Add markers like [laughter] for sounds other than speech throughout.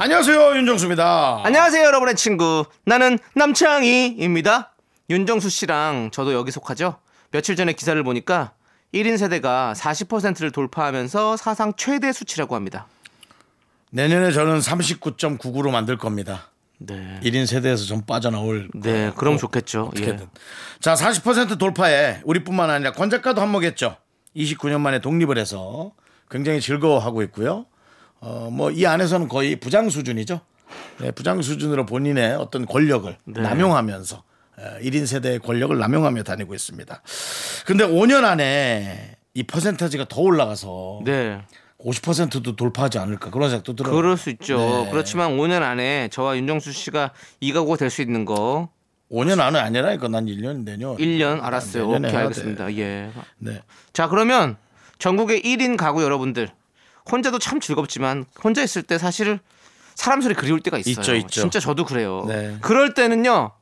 안녕하세요 윤정수입니다. 안녕하세요, 여러분의 친구. 나는 남창희입니다. 윤정수 씨랑 저도 여기 속하죠? 며칠 전에 기사를 보니까 1인 세대가 40%를 돌파하면서 사상 최대 수치라고 합니다. 내년에 저는 39.99로 만들 겁니다. 네. 1인 세대에서 좀 빠져나올. 네, 그럼 좋겠죠. 어떻게든. 예. 자, 40% 돌파에 우리뿐만 아니라 권 작가도 한몫했죠. 29년 만에 독립을 해서 굉장히 즐거워하고 있고요. 어, 뭐 이 안에서는 거의 부장 수준이죠. 네, 부장 수준으로 본인의 어떤 권력을 네. 남용하면서 에, 1인 세대의 권력을 남용하며 다니고 있습니다. 근데 5년 안에 이 퍼센테이지가 더 올라가서 네. 50%도 돌파하지 않을까 그런 생각도 들어요. 그럴 수 있죠. 네. 그렇지만 5년 안에 저와 윤정수 씨가 이 가구가 될수 있는 거 5년 안은 아니라니까 난 1년 내년. 1년 알았어요. 내년에 오케이, 알겠습니다. 예. 네. 자, 그러면 전국의 1인 가구 여러분들 혼자도 참 즐겁지만 혼자 있을 때 사실 사람 소리 그리울 때가 있어요. 있죠, 있죠. 진짜 저도 그래요. 네. 그럴 때는요.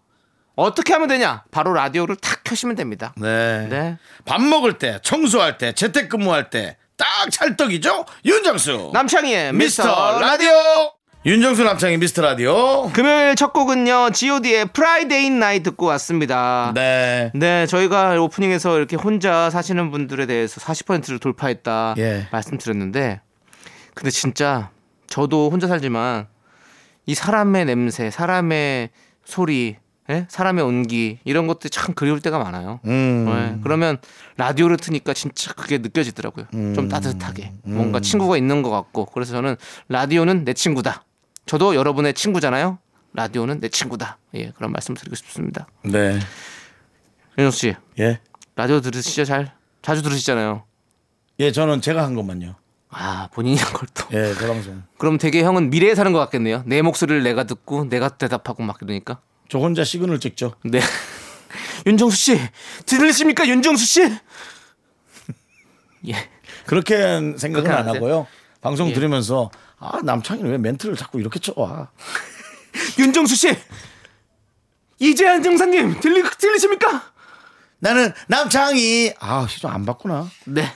어떻게 하면 되냐? 바로 라디오를 탁 켜시면 됩니다. 네. 네. 밥 먹을 때, 청소할 때, 재택근무할 때 딱 찰떡이죠. 윤정수. 남창희의 미스터 미스터 라디오. 윤정수 남창희 미스터 라디오. 금요일 첫 곡은요. G.O.D의 Friday Night 듣고 왔습니다. 네. 네, 저희가 오프닝에서 이렇게 혼자 사시는 분들에 대해서 40%를 돌파했다 예. 말씀드렸는데, 근데 진짜 저도 혼자 살지만 이 사람의 냄새, 사람의 소리, 예? 사람의 온기 이런 것들이 참 그리울 때가 많아요. 음. 네, 그러면 라디오를 트니까 진짜 그게 느껴지더라고요. 음. 좀 따뜻하게 뭔가 친구가 있는 것 같고 그래서 저는 라디오는 내 친구다. 저도 여러분의 친구잖아요. 라디오는 내 친구다. 예, 그런 말씀 드리고 싶습니다. 네. 윤정 씨, 예. 라디오 들으시죠? 잘 자주 들으시잖아요. 예, 저는 제가 한 것만요. 아, 본인이 한 걸 또. 예, 저 방송. 그럼 되게 형은 미래에 사는 것 같겠네요. 내 목소리를 내가 듣고 내가 대답하고 막 이러니까. 저 혼자 시그널 찍죠. 네. [laughs] 윤정수 씨, 들으십니까? 윤정수 씨? [laughs] 예. 그렇게 생각은 그렇게 안? 하고요. 방송 예. 들으면서 아, 남창이는 왜 멘트를 자꾸 이렇게 쳐 와. [laughs] 윤정수 씨! 이재한 정사님, 들리, 들리십니까? 나는 남창이 아, 시좀 안 봤구나. 네.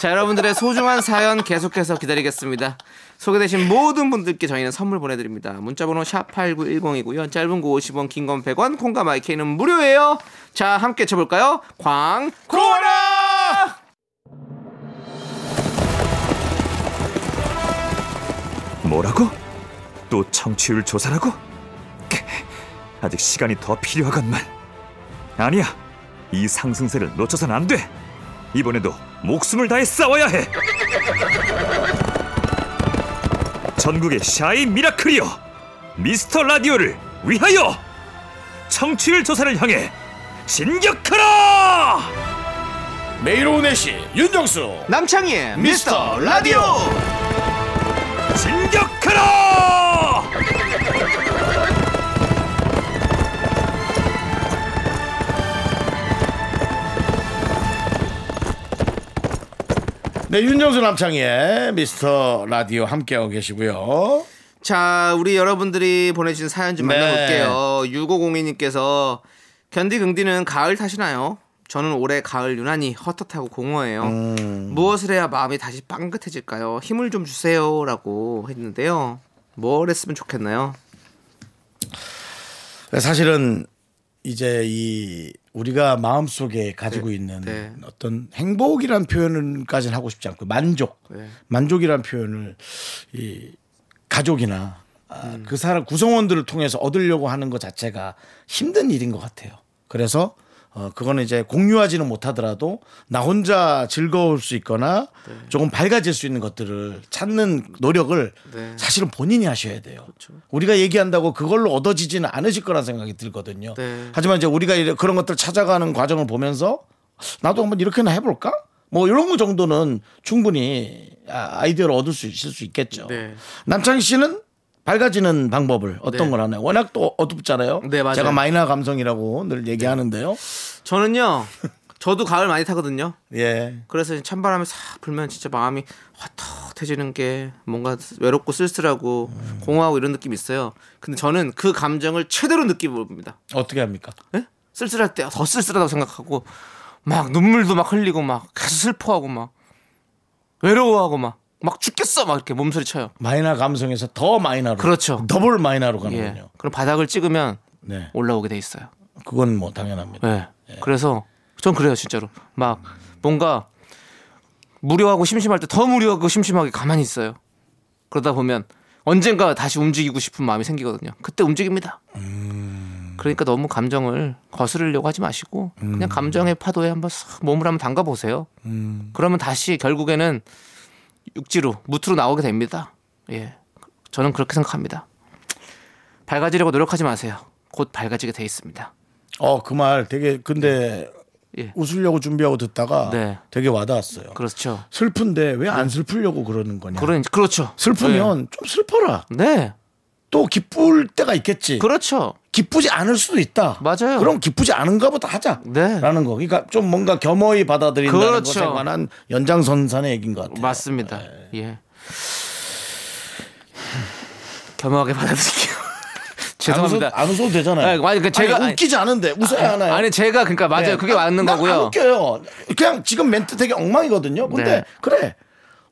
자, 여러분들의 소중한 사연 계속해서 기다리겠습니다. 소개되신 모든 분들께 저희는 선물 보내드립니다. 문자번호 샵8910이고요. 짧은 거 50원, 긴 건 100원, 콩과 마이케이는 무료예요. 자, 함께 쳐볼까요? 광, 코라! 뭐라고? 또 청취율 조사라고? 크, 아직 시간이 더 필요하건만. 아니야. 이 상승세를 놓쳐선 안 돼. 이번에도 목숨을 다해 싸워야 해. 전국의 샤이 미라클이여. 미스터 라디오를 위하여 청취율 조사를 향해 진격하라! 매일 오후 4시 윤정수 남창희의 미스터 라디오. 진격하라! 네, 윤정수 남창희의 미스터 라디오 함께하고 계시고요. 자, 우리 여러분들이 보내주신 사연 좀 네. 만나볼게요. 6502님께서 견디 긍디는 가을 타시나요? 저는 올해 가을 유난히 헛헛하고 공허해요. 음. 무엇을 해야 마음이 다시 빵긋해질까요? 힘을 좀 주세요라고 했는데요. 뭘 했으면 좋겠나요? 사실은 이제 이 우리가 마음속에 가지고 네, 있는 네. 어떤 행복이란 표현까지는 하고 싶지 않고 만족, 네. 만족이란 표현을 이 가족이나 아, 음. 그 사람 구성원들을 통해서 얻으려고 하는 것 자체가 힘든 일인 것 같아요. 그래서 어, 그거는 이제 공유하지는 못하더라도 나 혼자 즐거울 수 있거나 조금 밝아질 수 있는 것들을 찾는 노력을 네. 사실은 본인이 하셔야 돼요. 우리가 얘기한다고 그걸로 얻어지지는 않으실 거란 생각이 들거든요. 네. 하지만 이제 우리가 그런 것들 찾아가는 과정을 보면서 나도 한번 이렇게나 해볼까? 뭐 이런 거 정도는 충분히 아, 아이디어를 얻을 수 있을 수 있겠죠. 네. 남창희 씨는 밝아지는 방법을 어떤 네. 걸 하나요? 워낙 또 어둡잖아요. 네, 맞아요. 제가 마이너 감성이라고 늘 얘기하는데요. 저는요. 저도 가을 많이 타거든요. 예. 그래서 찬바람이 싹 불면 진짜 마음이 헛헛해지는 게 뭔가 외롭고 쓸쓸하고 공허하고 이런 느낌이 있어요. 근데 저는 그 감정을 최대로 느껴봅니다. 어떻게 합니까? 예? 쓸쓸할 때 더 쓸쓸하다고 생각하고 막 눈물도 막 흘리고 막 계속 슬퍼하고 막 외로워하고 막 막 죽겠어 막 이렇게 몸소리 쳐요. 마이너 감성에서 더 마이너로. 그렇죠. 더블 마이너로 예. 가는군요. 그럼 바닥을 찍으면 네. 올라오게 돼 있어요. 그건 뭐 당연합니다. 예. 그래서 전 그래요 진짜로 막 뭔가 무료하고 심심할 때 더 무료하고 심심하게 가만히 있어요. 그러다 보면 언젠가 다시 움직이고 싶은 마음이 생기거든요. 그때 움직입니다. 그러니까 너무 감정을 거스르려고 하지 마시고 그냥 감정의 파도에 한번 싹 몸을 한번 담가 보세요. 그러면 다시 결국에는 육지로 무트로 나오게 됩니다. 예, 저는 그렇게 생각합니다. 밝아지려고 노력하지 마세요. 곧 밝아지게 돼 있습니다. 어, 그 말 되게 근데 예, 웃으려고 준비하고 듣다가 네. 되게 와닿았어요. 그렇죠. 슬픈데 왜 안 슬프려고 그러는 거냐? 그런 그렇죠. 슬프면 좀 슬퍼라. 네. 네. 또 기쁠 때가 있겠지. 그렇죠. 기쁘지 않을 수도 있다. 맞아요. 그럼 기쁘지 않은가 보다 하자. 네. 라는 거. 그러니까 좀 뭔가 겸허히 받아들인다는 그렇죠. 것에 관한 연장선상의 얘기인 것 같아요. 맞습니다. 예. 겸허하게 받아들일게요. [laughs] 죄송합니다. 안, 웃어, 안 웃어도 되잖아요. 네, 맞아요. 그 제가- 아니, 웃기지 않은데 웃어야 하나요? 아니 제가 그러니까 맞아요. 네. 그게 맞는 거고요. 웃겨요. 그냥 지금 멘트 되게 엉망이거든요. 근데 네. 그래.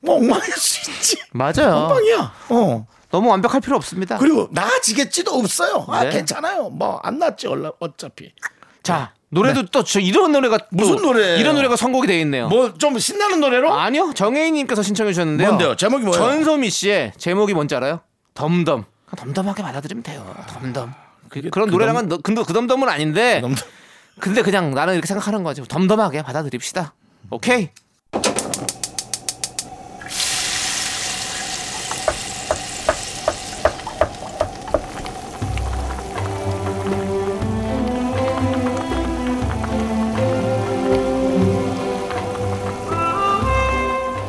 뭐 엉망일 수 있지. 맞아요. 엉망이야. 어. 너무 완벽할 필요 없습니다. 그리고 나아지겠지도 없어요. 아, 네. 괜찮아요. 뭐 안 낫지 얼라- 어차피. 자 노래도 또 저 이런 노래가 또 무슨 노래예요? 이런 노래가 선곡이 돼 있네요. 뭐 좀 신나는 노래로? 아니요 정혜인님께서 신청해 주셨는데요. 뭔데요? 제목이 뭐예요? 전소미 씨의 제목이 뭔지 알아요? 덤덤. 덤덤하게 받아들이면 돼요. 덤덤. 그, 런 노래랑은 너- 근데 그 덤덤은 아닌데. 너무- 근데 그냥 나는 이렇게 생각하는 거죠. 덤덤하게 받아들입시다. 오케이.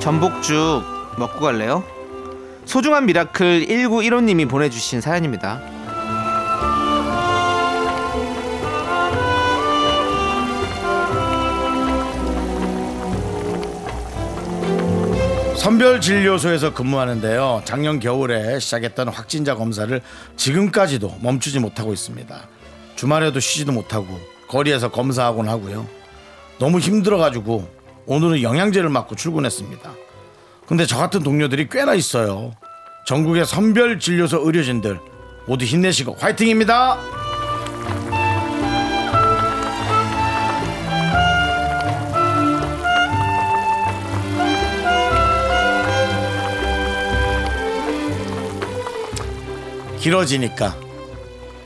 전복죽 먹고 갈래요? 소중한 miracle 1915님이 보내주신 사연입니다. 선별진료소에서 근무하는데요. 작년 겨울에 시작했던 확진자 검사를 지금까지도 멈추지 못하고 있습니다. 주말에도 쉬지도 못하고 거리에서 검사하곤 하고요. 너무 힘들어가지고 오늘은 영양제를 맞고 출근했습니다. 근데 저 같은 동료들이 꽤나 있어요. 전국의 선별 진료소 의료진들 모두 힘내시고 화이팅입니다. 길어지니까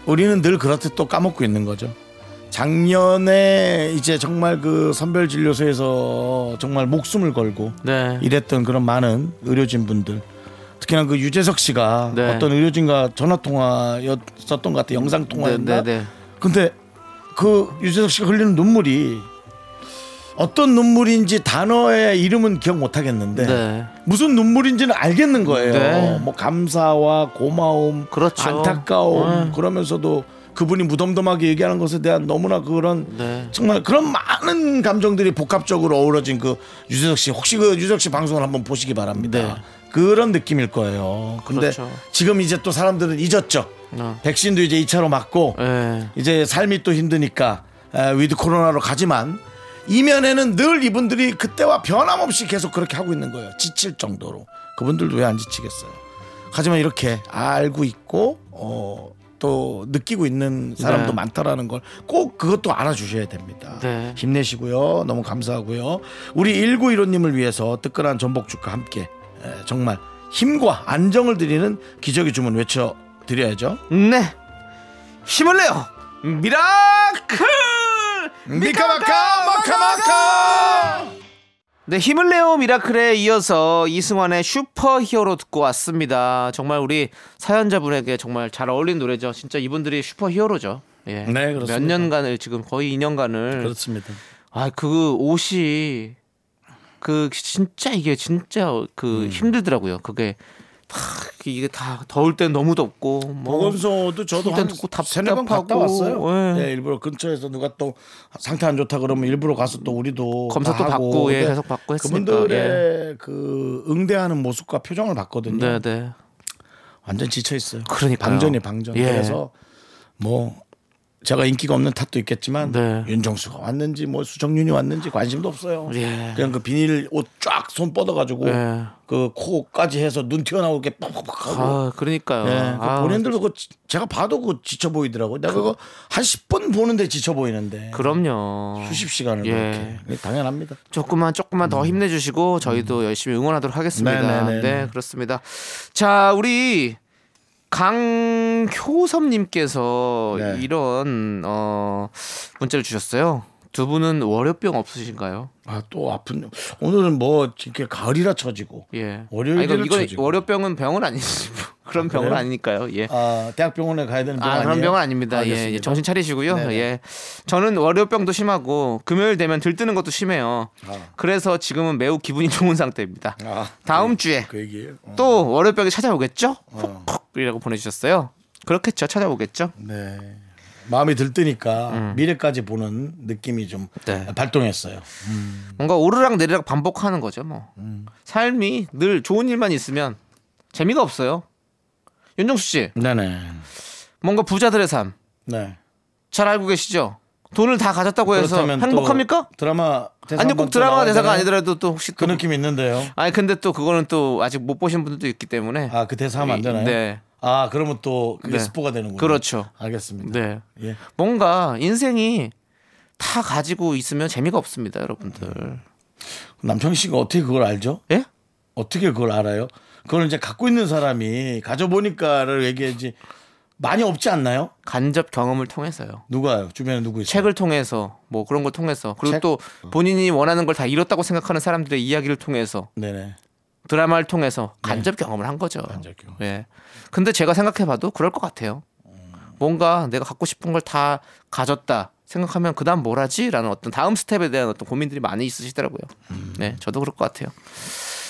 우리는 늘 그렇듯 또 까먹고 있는 거죠. 작년에 이제 정말 그 선별 진료소에서 정말 목숨을 걸고 네. 일했던 그런 많은 의료진 분들 특히나 그 유재석 씨가 네. 어떤 의료진과 전화 통화였었던 것 같아 요 영상 통화였나 네, 네, 네. 근데 그 유재석 씨가 흘리는 눈물이 어떤 눈물인지 단어의 이름은 기억 못 하겠는데 네. 무슨 눈물인지는 알겠는 거예요. 네. 뭐 감사와 고마움, 그렇죠. 안타까움 네. 그러면서도 그분이 무덤덤하게 얘기하는 것에 대한 너무나 그런 네. 정말 그런 많은 감정들이 복합적으로 어우러진 그 유재석 씨 혹시 그 유재석 씨 방송을 한번 보시기 바랍니다. 네. 그런 느낌일 거예요. 근데 그렇죠. 지금 이제 또 사람들은 잊었죠. 어. 백신도 이제 2차로 맞고 네. 이제 삶이 또 힘드니까 에, with 코로나로 가지만 이면에는 늘 이분들이 그때와 변함없이 계속 그렇게 하고 있는 거예요. 지칠 정도로. 그분들도 왜 안 지치겠어요. 하지만 이렇게 알고 있고 어, 또 느끼고 있는 사람도 네. 많다라는 걸 꼭 그것도 알아주셔야 됩니다. 네. 힘내시고요. 너무 감사하고요. 우리 1915님을 위해서 뜨끈한 전복죽과 함께 에, 정말 힘과 안정을 드리는 기적의 주문 외쳐 드려야죠. 네. 힘을 내요. Miracle! 미카마카 마카마카 네, 힘을 내요 miracle에 이어서 이승환의 Super Hero 듣고 왔습니다. 정말 우리 사연자분에게 정말 잘 어울리는 노래죠. 진짜 이분들이 super hero죠. 예. 네, 그렇습니다. 몇 년간을 지금 거의 2년간을 그렇습니다. 아, 그 옷이 그 진짜 이게 진짜 그 힘들더라고요. 그게 이게 다 더울 땐 너무 덥고 뭐 보건소도 저도 한또 답- 세네 번 갔다. 왔어요. 예. 네, 일부러 근처에서 누가 또 상태 안 좋다 그러면 일부러 가서 또 우리도 검사 하고. 받고, 예, 계속 받고 했으니까, 그분들의 그 응대하는 모습과 표정을 봤거든요. 네, 네. 완전 지쳐 있어요. 그러니까요. 방전이 방전. 예. 그래서 뭐 제가 인기가 없는 탓도 있겠지만 네. 윤정수가 왔는지 뭐 수정윤이 왔는지 관심도 없어요. 예. 그냥 그 비닐 옷 쫙 손 뻗어가지고 예. 그 코까지 해서 눈 튀어나오게 빡빡빡 하고. 아, 그러니까요. 네, 그 아, 본인들도 그 지- 제가 봐도 그 지쳐 보이더라고요. 내가 그거 한 10분 보는데 지쳐 보이는데 그럼요. 수십 시간을 예. 그렇게 당연합니다. 조금만 조금만 더 힘내주시고 저희도 열심히 응원하도록 하겠습니다. 음. 네네네. 네, 그렇습니다. 자, 우리 강효섭님께서 네. 이런 어 문자를 주셨어요. 두 분은 월요병 없으신가요? 아 또 아픈 오늘은 뭐 이렇게 가을이라 처지고 예. 월요일이라 아니, 이거 쳐지고. 월요병은 병은 아니시고 [laughs] 그런 병은 그래요? 아니니까요. 예. 아 대학병원에 가야 되는 병 아, 아니에요? 그런 병은 아닙니다. 예. 예, 정신 차리시고요. 네네. 예. 저는 월요병도 심하고 금요일 되면 들뜨는 것도 심해요. 아. 그래서 지금은 매우 기분이 좋은 상태입니다. 아, 다음 주에 그. 어. 또 월요병이 찾아오겠죠? 어. 콕콕이라고 보내주셨어요. 그렇겠죠. 찾아오겠죠. 네. 마음이 들뜨니까 미래까지 보는 느낌이 좀 음. 네. 발동했어요. 뭔가 오르락 내리락 반복하는 거죠. 뭐 음. 삶이 늘 좋은 일만 있으면 재미가 없어요. 윤정수 씨, 네네. 뭔가 부자들의 삶잘 네. 알고 계시죠? 돈을 다 가졌다고 해서 행복합니까? 드라마 대사 아니 꼭또 드라마 대사가? 아니더라도 또 혹시 그 또 느낌 있는데요. 아니 근데 또 그거는 또 아직 못 보신 분들도 있기 때문에 아 그 대사 하면 안 되나요? 네. 아 그러면 또 그게 네. 스포가 되는군요. 그렇죠. 알겠습니다. 네. 예. 뭔가 인생이 다 가지고 있으면 재미가 없습니다, 여러분들. 남창희 씨가 어떻게 그걸 알죠? 예? 어떻게 그걸 알아요? 그걸 이제 갖고 있는 사람이 가져보니까를 얘기하지 많이 없지 않나요? 간접 경험을 통해서요. 누가요? 주변에 누구 있어요? 책을 통해서 뭐 그런 걸 통해서 그리고 책? 또 본인이 원하는 걸다 잃었다고 생각하는 사람들의 이야기를 통해서 네네. 드라마를 통해서 간접 경험을 한 거죠. 간접 경험. 예. 근데 제가 생각해봐도 그럴 것 같아요. 뭔가 내가 갖고 싶은 걸 다 가졌다 생각하면 그다음 뭘 하지?라는 어떤 다음 스텝에 대한 어떤 고민들이 많이 있으시더라고요. 네, 저도 그럴 것 같아요.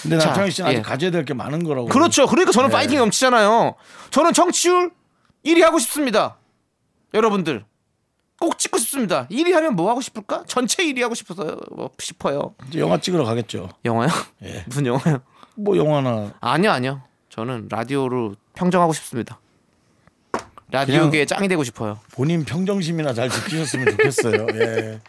근데 자, 남창희 씨는 아직 예. 가져야 될 게 많은 거라고. 그렇죠. 그러니까 저는 네. 파이팅이 넘치잖아요. 저는 정치율 1위 하고 싶습니다. 여러분들 꼭 찍고 싶습니다. 1위 하면 뭐 하고 싶을까? 전체 1위 하고 싶어서 뭐 싶어요. 이제 영화 찍으러 가겠죠. 영화요? 예. [laughs] 무슨 영화요? 뭐 영화나 아니요, 아니요. 저는 라디오로 평정하고 싶습니다. 라디오계의 짱이 되고 싶어요. 본인 평정심이나 잘 지키셨으면 좋겠어요. [laughs] 예.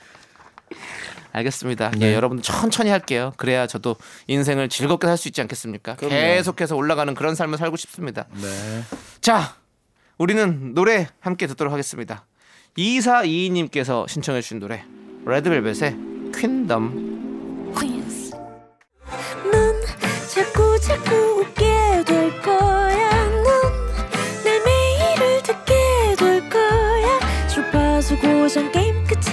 알겠습니다. 네. 예, 여러분 천천히 할게요. 그래야 저도 인생을 즐겁게 살 수 있지 않겠습니까? 그럼요. 계속해서 올라가는 그런 삶을 살고 싶습니다. 네. 자, 우리는 노래 함께 듣도록 하겠습니다. 2422님께서 신청해 주신 노래 레드벨벳의 퀸덤. 넌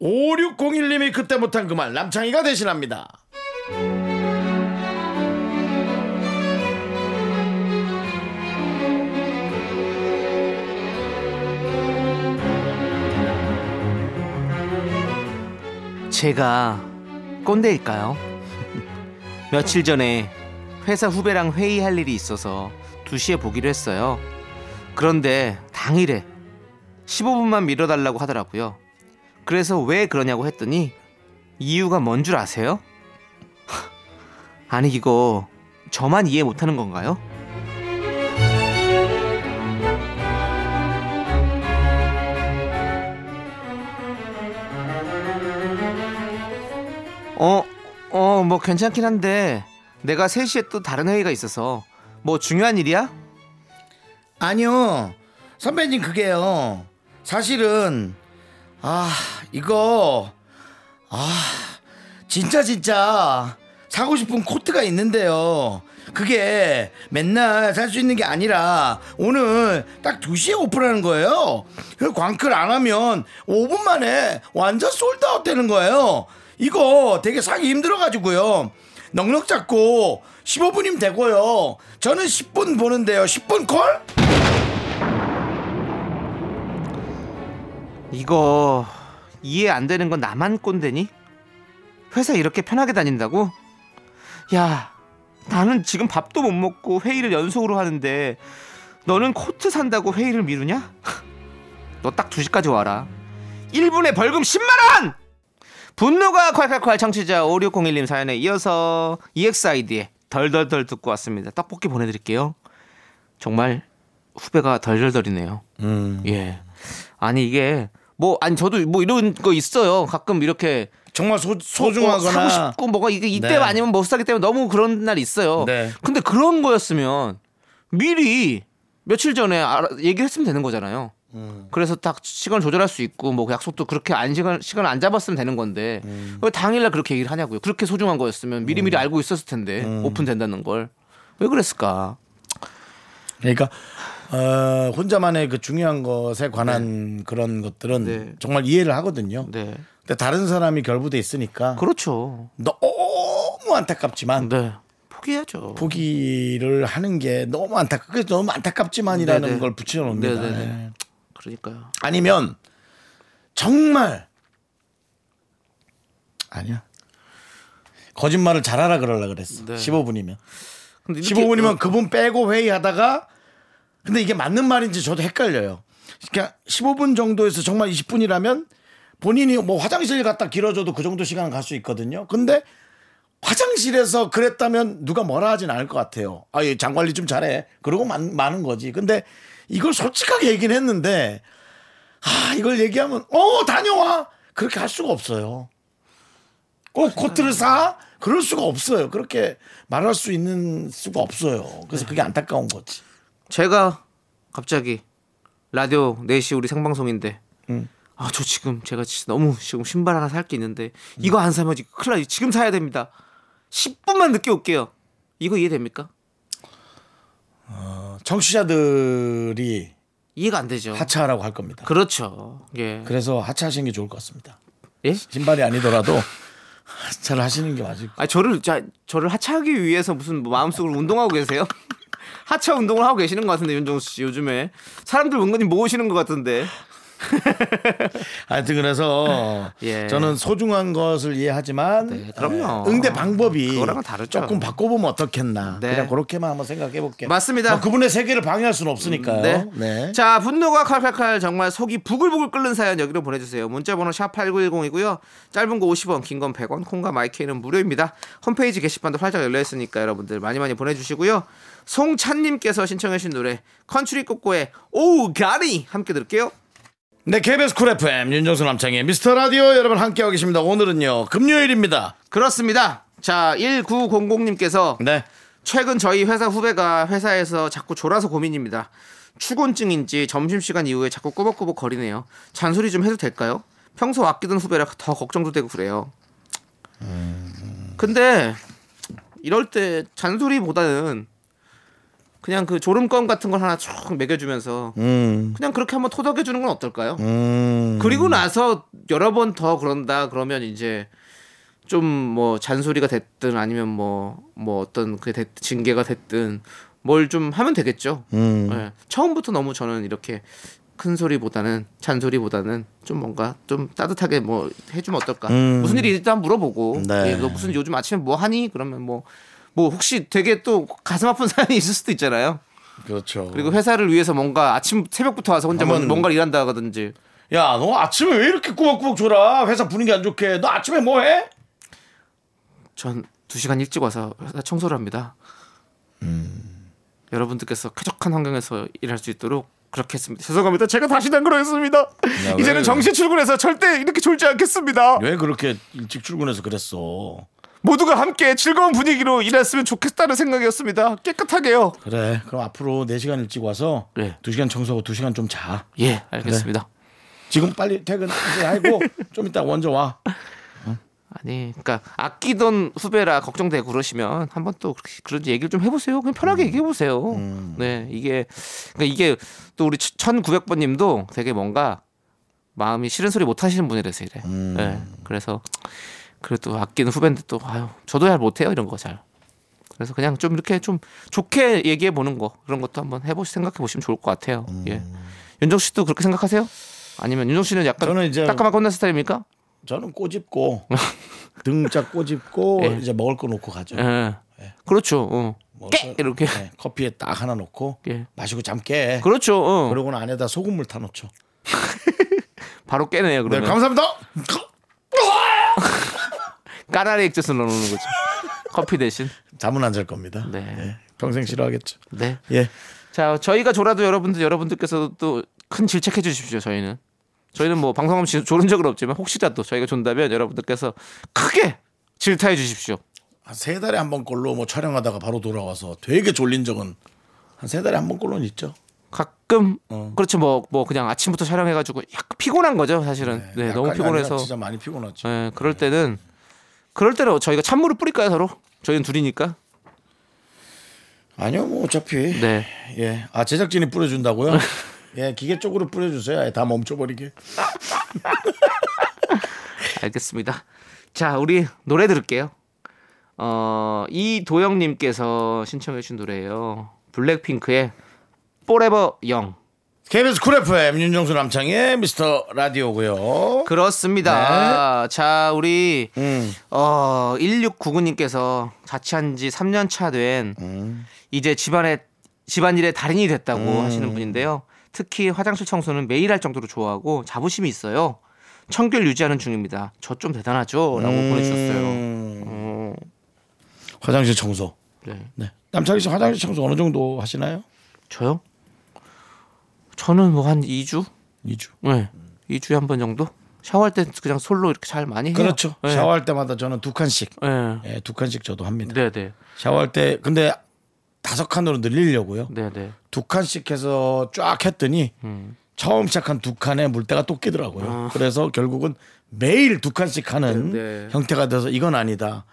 5601님이 그때 못한 그 말 남창희가 대신합니다. 제가 꼰대일까요? [laughs] 며칠 전에 회사 후배랑 회의할 일이 있어서 2시에 보기로 했어요. 그런데 당일에 15분만 미뤄달라고 하더라고요. 그래서 왜 그러냐고 했더니 이유가 뭔 줄 아세요? [laughs] 아니 이거 저만 이해 못하는 건가요? 어, 어, 뭐 괜찮긴 한데 내가 3시에 또 다른 회의가 있어서 뭐 중요한 일이야? 아니요. 선배님 그게요. 사실은 아, 이거 아, 진짜 진짜 사고 싶은 코트가 있는데요. 그게 맨날 살 수 있는 게 아니라 오늘 딱 2시에 오픈하는 거예요. 그 광클 안 하면 5분 만에 완전 솔드아웃 되는 거예요. 이거 되게 사기 힘들어가지고요. 넉넉 잡고 15분이면 되고요. 저는 10분 보는데요. 10분 콜? 이거 이해 안 되는 건 나만 꼰대니? 회사 이렇게 편하게 다닌다고? 야, 나는 지금 밥도 못 먹고 회의를 연속으로 하는데 너는 코트 산다고 회의를 미루냐? [laughs] 너 딱 2시까지 와라. 1분에 벌금 10만 원! 분노가 콸콸콸 청취자 5601님 사연에 이어서 EXID의 덜덜덜 듣고 왔습니다. 떡볶이 보내드릴게요. 정말 후배가 덜덜덜이네요. 예. 아니 이게 뭐 아니 저도 뭐 이런 거 있어요. 가끔 이렇게 정말 소, 어, 소중하거나 사고 싶고 뭐가 이게 이때 네. 아니면 못 사기 때문에 너무 그런 날 있어요. 네. 근데 그런 거였으면 미리 며칠 전에 알아, 얘기를 했으면 되는 거잖아요. 음. 그래서 딱 시간을 조절할 수 있고 뭐 약속도 그렇게 안 시간 시간을 안 잡았으면 되는 건데 음. 왜 당일날 그렇게 얘기를 하냐고요. 그렇게 소중한 거였으면 미리 미리 알고 있었을 텐데 음. 오픈된다는 걸 왜 그랬을까? 그러니까 어, 혼자만의 그 중요한 것에 관한 그런 것들은 네. 정말 이해를 하거든요. 네, 근데 다른 사람이 결부돼 있으니까 그렇죠. 너무 안타깝지만 네, 포기해야죠. 포기를 하는 게 너무 안타깝. 그래서 너무 안타깝지만이라는 네네. 걸 붙여 놓습니다. 네네네. 예. 그러니까요. 아니면 정말 아니야. 거짓말을 잘하라 그러려 그랬어. 네. 15분이면. 근데 이렇게- 15분이면 그분 빼고 회의하다가 근데 이게 맞는 말인지 저도 헷갈려요. 그러니까 15분 정도에서 정말 20분이라면 본인이 뭐 화장실 갔다 길어져도 그 정도 시간 갈 수 있거든요. 근데 화장실에서 그랬다면 누가 뭐라 하진 않을 것 같아요. 아, 얘장 관리 좀 잘해. 그러고 많, 많은 거지. 근데 이걸 솔직하게 얘기는 했는데 아, 이걸 얘기하면 어, 다녀와. 그렇게 할 수가 없어요. 꼭 코트를 사? 그럴 수가 없어요. 그렇게 말할 수 있는 수가 없어요. 그래서 그게 안타까운 거지. 제가 갑자기 라디오 4시 우리 생방송인데 음. 아 저 지금 제가 진짜 너무 지금 신발 하나 살 게 있는데 이거 안 사면 큰일 나요 지금 사야 됩니다 10분만 늦게 올게요 이거 이해됩니까? 청취자들이 이해가 안 되죠 하차하라고 할 겁니다. 그렇죠 예. 그래서 하차하시는 게 좋을 것 같습니다. 예? 신발이 아니더라도 하차를 하시는 게 맞을 아 저를 자, 저를 하차하기 위해서 무슨 뭐 마음속으로 운동하고 계세요? 하차 운동을 하고 계시는 것 같은데 윤정수 씨 요즘에 사람들 은근히 모으시는 것 같은데 [laughs] 하여튼 그래서 예. 저는 소중한 것을 이해하지만 네, 그럼요. 에, 응대 방법이. 조금 바꿔보면 어떻겠나 네. 그냥 그렇게만 한번 생각해 볼게요. 맞습니다. 뭐 그분의 세계를 방해할 수는 없으니까요. 네. 네. 자, 분노가 칼칼칼 정말 속이 부글부글 끓는 사연 여기로 보내주세요. 문자번호 샵 8910이고요. 짧은 거 50원, 긴 건 100원, 콩과 마이크는 무료입니다. 홈페이지 게시판도 활짝 열려 있으니까 여러분들 많이 많이 보내주시고요. 송찬님께서 신청해주신 노래 컨츄리 꼬꼬의 오우 가리 함께 들을게요. 네, KBS 쿨 FM 윤정수 남창희의 미스터 라디오 여러분 함께하고 계십니다. 오늘은요 금요일입니다. 그렇습니다. 자, 1900님께서 네. 최근 저희 회사 후배가 회사에서 자꾸 졸아서 고민입니다. 춘곤증인지 점심시간 이후에 자꾸 꾸벅꾸벅 거리네요. 잔소리 좀 해도 될까요? 평소 아끼던 후배라 더 걱정도 되고 그래요. 근데 이럴 때 잔소리보다는 그냥 그 졸음껌 같은 걸 하나 쭉 먹여주면서 음. 그냥 그렇게 한번 토닥여 주는 건 어떨까요? 음. 그리고 나서 여러 번 더 그런다 그러면 이제 좀 뭐 잔소리가 됐든 아니면 뭐뭐 어떤 그 됐- 징계가 됐든 뭘 좀 하면 되겠죠. 음. 예. 처음부터 너무 저는 이렇게 큰 소리보다는 잔소리보다는 좀 뭔가 좀 따뜻하게 뭐 해주면 어떨까. 음. 무슨 일이 일단 물어보고 네. 예, 너 무슨 요즘 아침에 뭐 하니? 그러면 뭐 뭐 혹시 되게 또 가슴 아픈 [laughs] 사연이 있을 수도 있잖아요. 그렇죠. 그리고 회사를 위해서 뭔가 아침 새벽부터 와서 혼자 뭐 한번- 뭔가를 일한다든지 야, 너 아침에 왜 이렇게 꾸벅꾸벅 졸아? 회사 분위기 안 좋게. 너 아침에 뭐 해? 전 2시간 일찍 와서 회사 청소를 합니다. 여러분들께서 쾌적한 환경에서 일할 수 있도록 그렇게 했습니다. 죄송합니다. 제가 다시 안 그러겠습니다. 왜 이제는 그래? 정시 출근해서 절대 이렇게 졸지 않겠습니다. 왜 그렇게 일찍 출근해서 그랬어? 모두가 함께 즐거운 분위기로 일했으면 좋겠다는 생각이었습니다. 깨끗하게요. 그래. 그럼 앞으로 4시간 일찍 와서 네. 2시간 청소하고 2시간 좀 자. 예, 알겠습니다. 지금 빨리 퇴근 이제 하고 [laughs] 좀 이따 먼저 와. 아니, 그러니까 아끼던 후배라 걱정되고 그러시면 한번 또 그런 얘기를 좀 해보세요. 그냥 편하게 얘기해 보세요. 네, 이게 그러니까 이게 또 우리 1,900번님도 되게 뭔가 마음이 싫은 소리 못 하시는 분이라서 이래. 네, 그래서 그래도 아끼는 후배인데 또 아유, 저도 잘 못해요 이런 거 잘. 그래서 그냥 좀 이렇게 좀 좋게 얘기해 보는 거 그런 것도 한번 해보시 생각해 보시면 좋을 것 같아요. 예. 윤정 씨도 그렇게 생각하세요? 아니면 윤정 씨는 약간 저는 이제- 따끔하게 혼난 스타일입니까? 저는 꼬집고 [laughs] 등짝 꼬집고 예. 이제 먹을 거 놓고 가죠. 예. 그렇죠. 어. 뭐 깨! 이렇게. 네, 커피에 딱 하나 놓고 예. 마시고 잠 깨. 그렇죠. 어. 그러고는 안에다 소금물 타 놓죠. [laughs] 바로 깨네요. 네, 그러면 감사합니다. [laughs] 까나리 액젓을 넣어놓는 거죠. 커피 대신. 잠은 안 잘 겁니다. 네. 예, 평생 싫어하겠죠. 네. 예. 자, 저희가 졸아도 여러분들 여러분들께서도 또큰 질책해 주십시오. 저희는 저희는 뭐 방송하면 지- 졸은 적은 없지만 혹시라도 저희가 존다면 여러분들께서 크게 질타해 주십시오. 한 세 달에 한 번 꼴로 뭐 촬영하다가 바로 돌아와서 되게 졸린 적은 한 세 달에 한 번 꼴로는 있죠. 가끔 어. 그렇죠 뭐뭐 그냥 아침부터 촬영해가지고 약간 피곤한 거죠 사실은 네, 너무 약간이 피곤해서 진짜 많이 피곤하죠. 네, 그럴 때는 그럴 때는 저희가 찬물을 뿌릴까요 서로 저희는 둘이니까 아니요, 뭐 어차피 네 예. 아 제작진이 뿌려준다고요? [laughs] 예, 기계 쪽으로 뿌려주세요. 아예 다 멈춰버리게. [laughs] 알겠습니다 자 우리 노래 들을게요 어 이도영님께서 신청해주신 노래예요 블랙핑크의 Forever Young KBS 쿨 FM 윤정수 남창의 미스터 라디오고요. 그렇습니다 자 우리 음. 어 1699님께서 자취한 지 3년 차된 음. 이제 집안에 집안일의 달인이 됐다고 하시는 분인데요. 특히 화장실 청소는 매일 할 정도로 좋아하고 자부심이 있어요. 청결 유지하는 중입니다. 저 좀 대단하죠? 라고 보내주셨어요. 음. 어, 화장실 청소. 네. 네. 남창희 씨 화장실 청소 어느 정도 하시나요? 저요? 저는 뭐 한 2주? 2주. 네. 2주에 한 번 정도? 샤워할 때 그냥 솔로 이렇게 잘 많이 해요. 그렇죠. 네. 샤워할 때마다 저는 두 칸씩. 네. 예, 두 칸씩 저도 합니다. 네, 네. 샤워할 때 근데 다섯 칸으로 늘리려고요. 네, 네. 두 칸씩 해서 쫙 했더니 음. 처음 시작한 두 칸에 물때가 또 끼더라고요. 그래서 결국은 매일 두 칸씩 하는 아. 네, 네. 형태가 돼서 이건 아니다.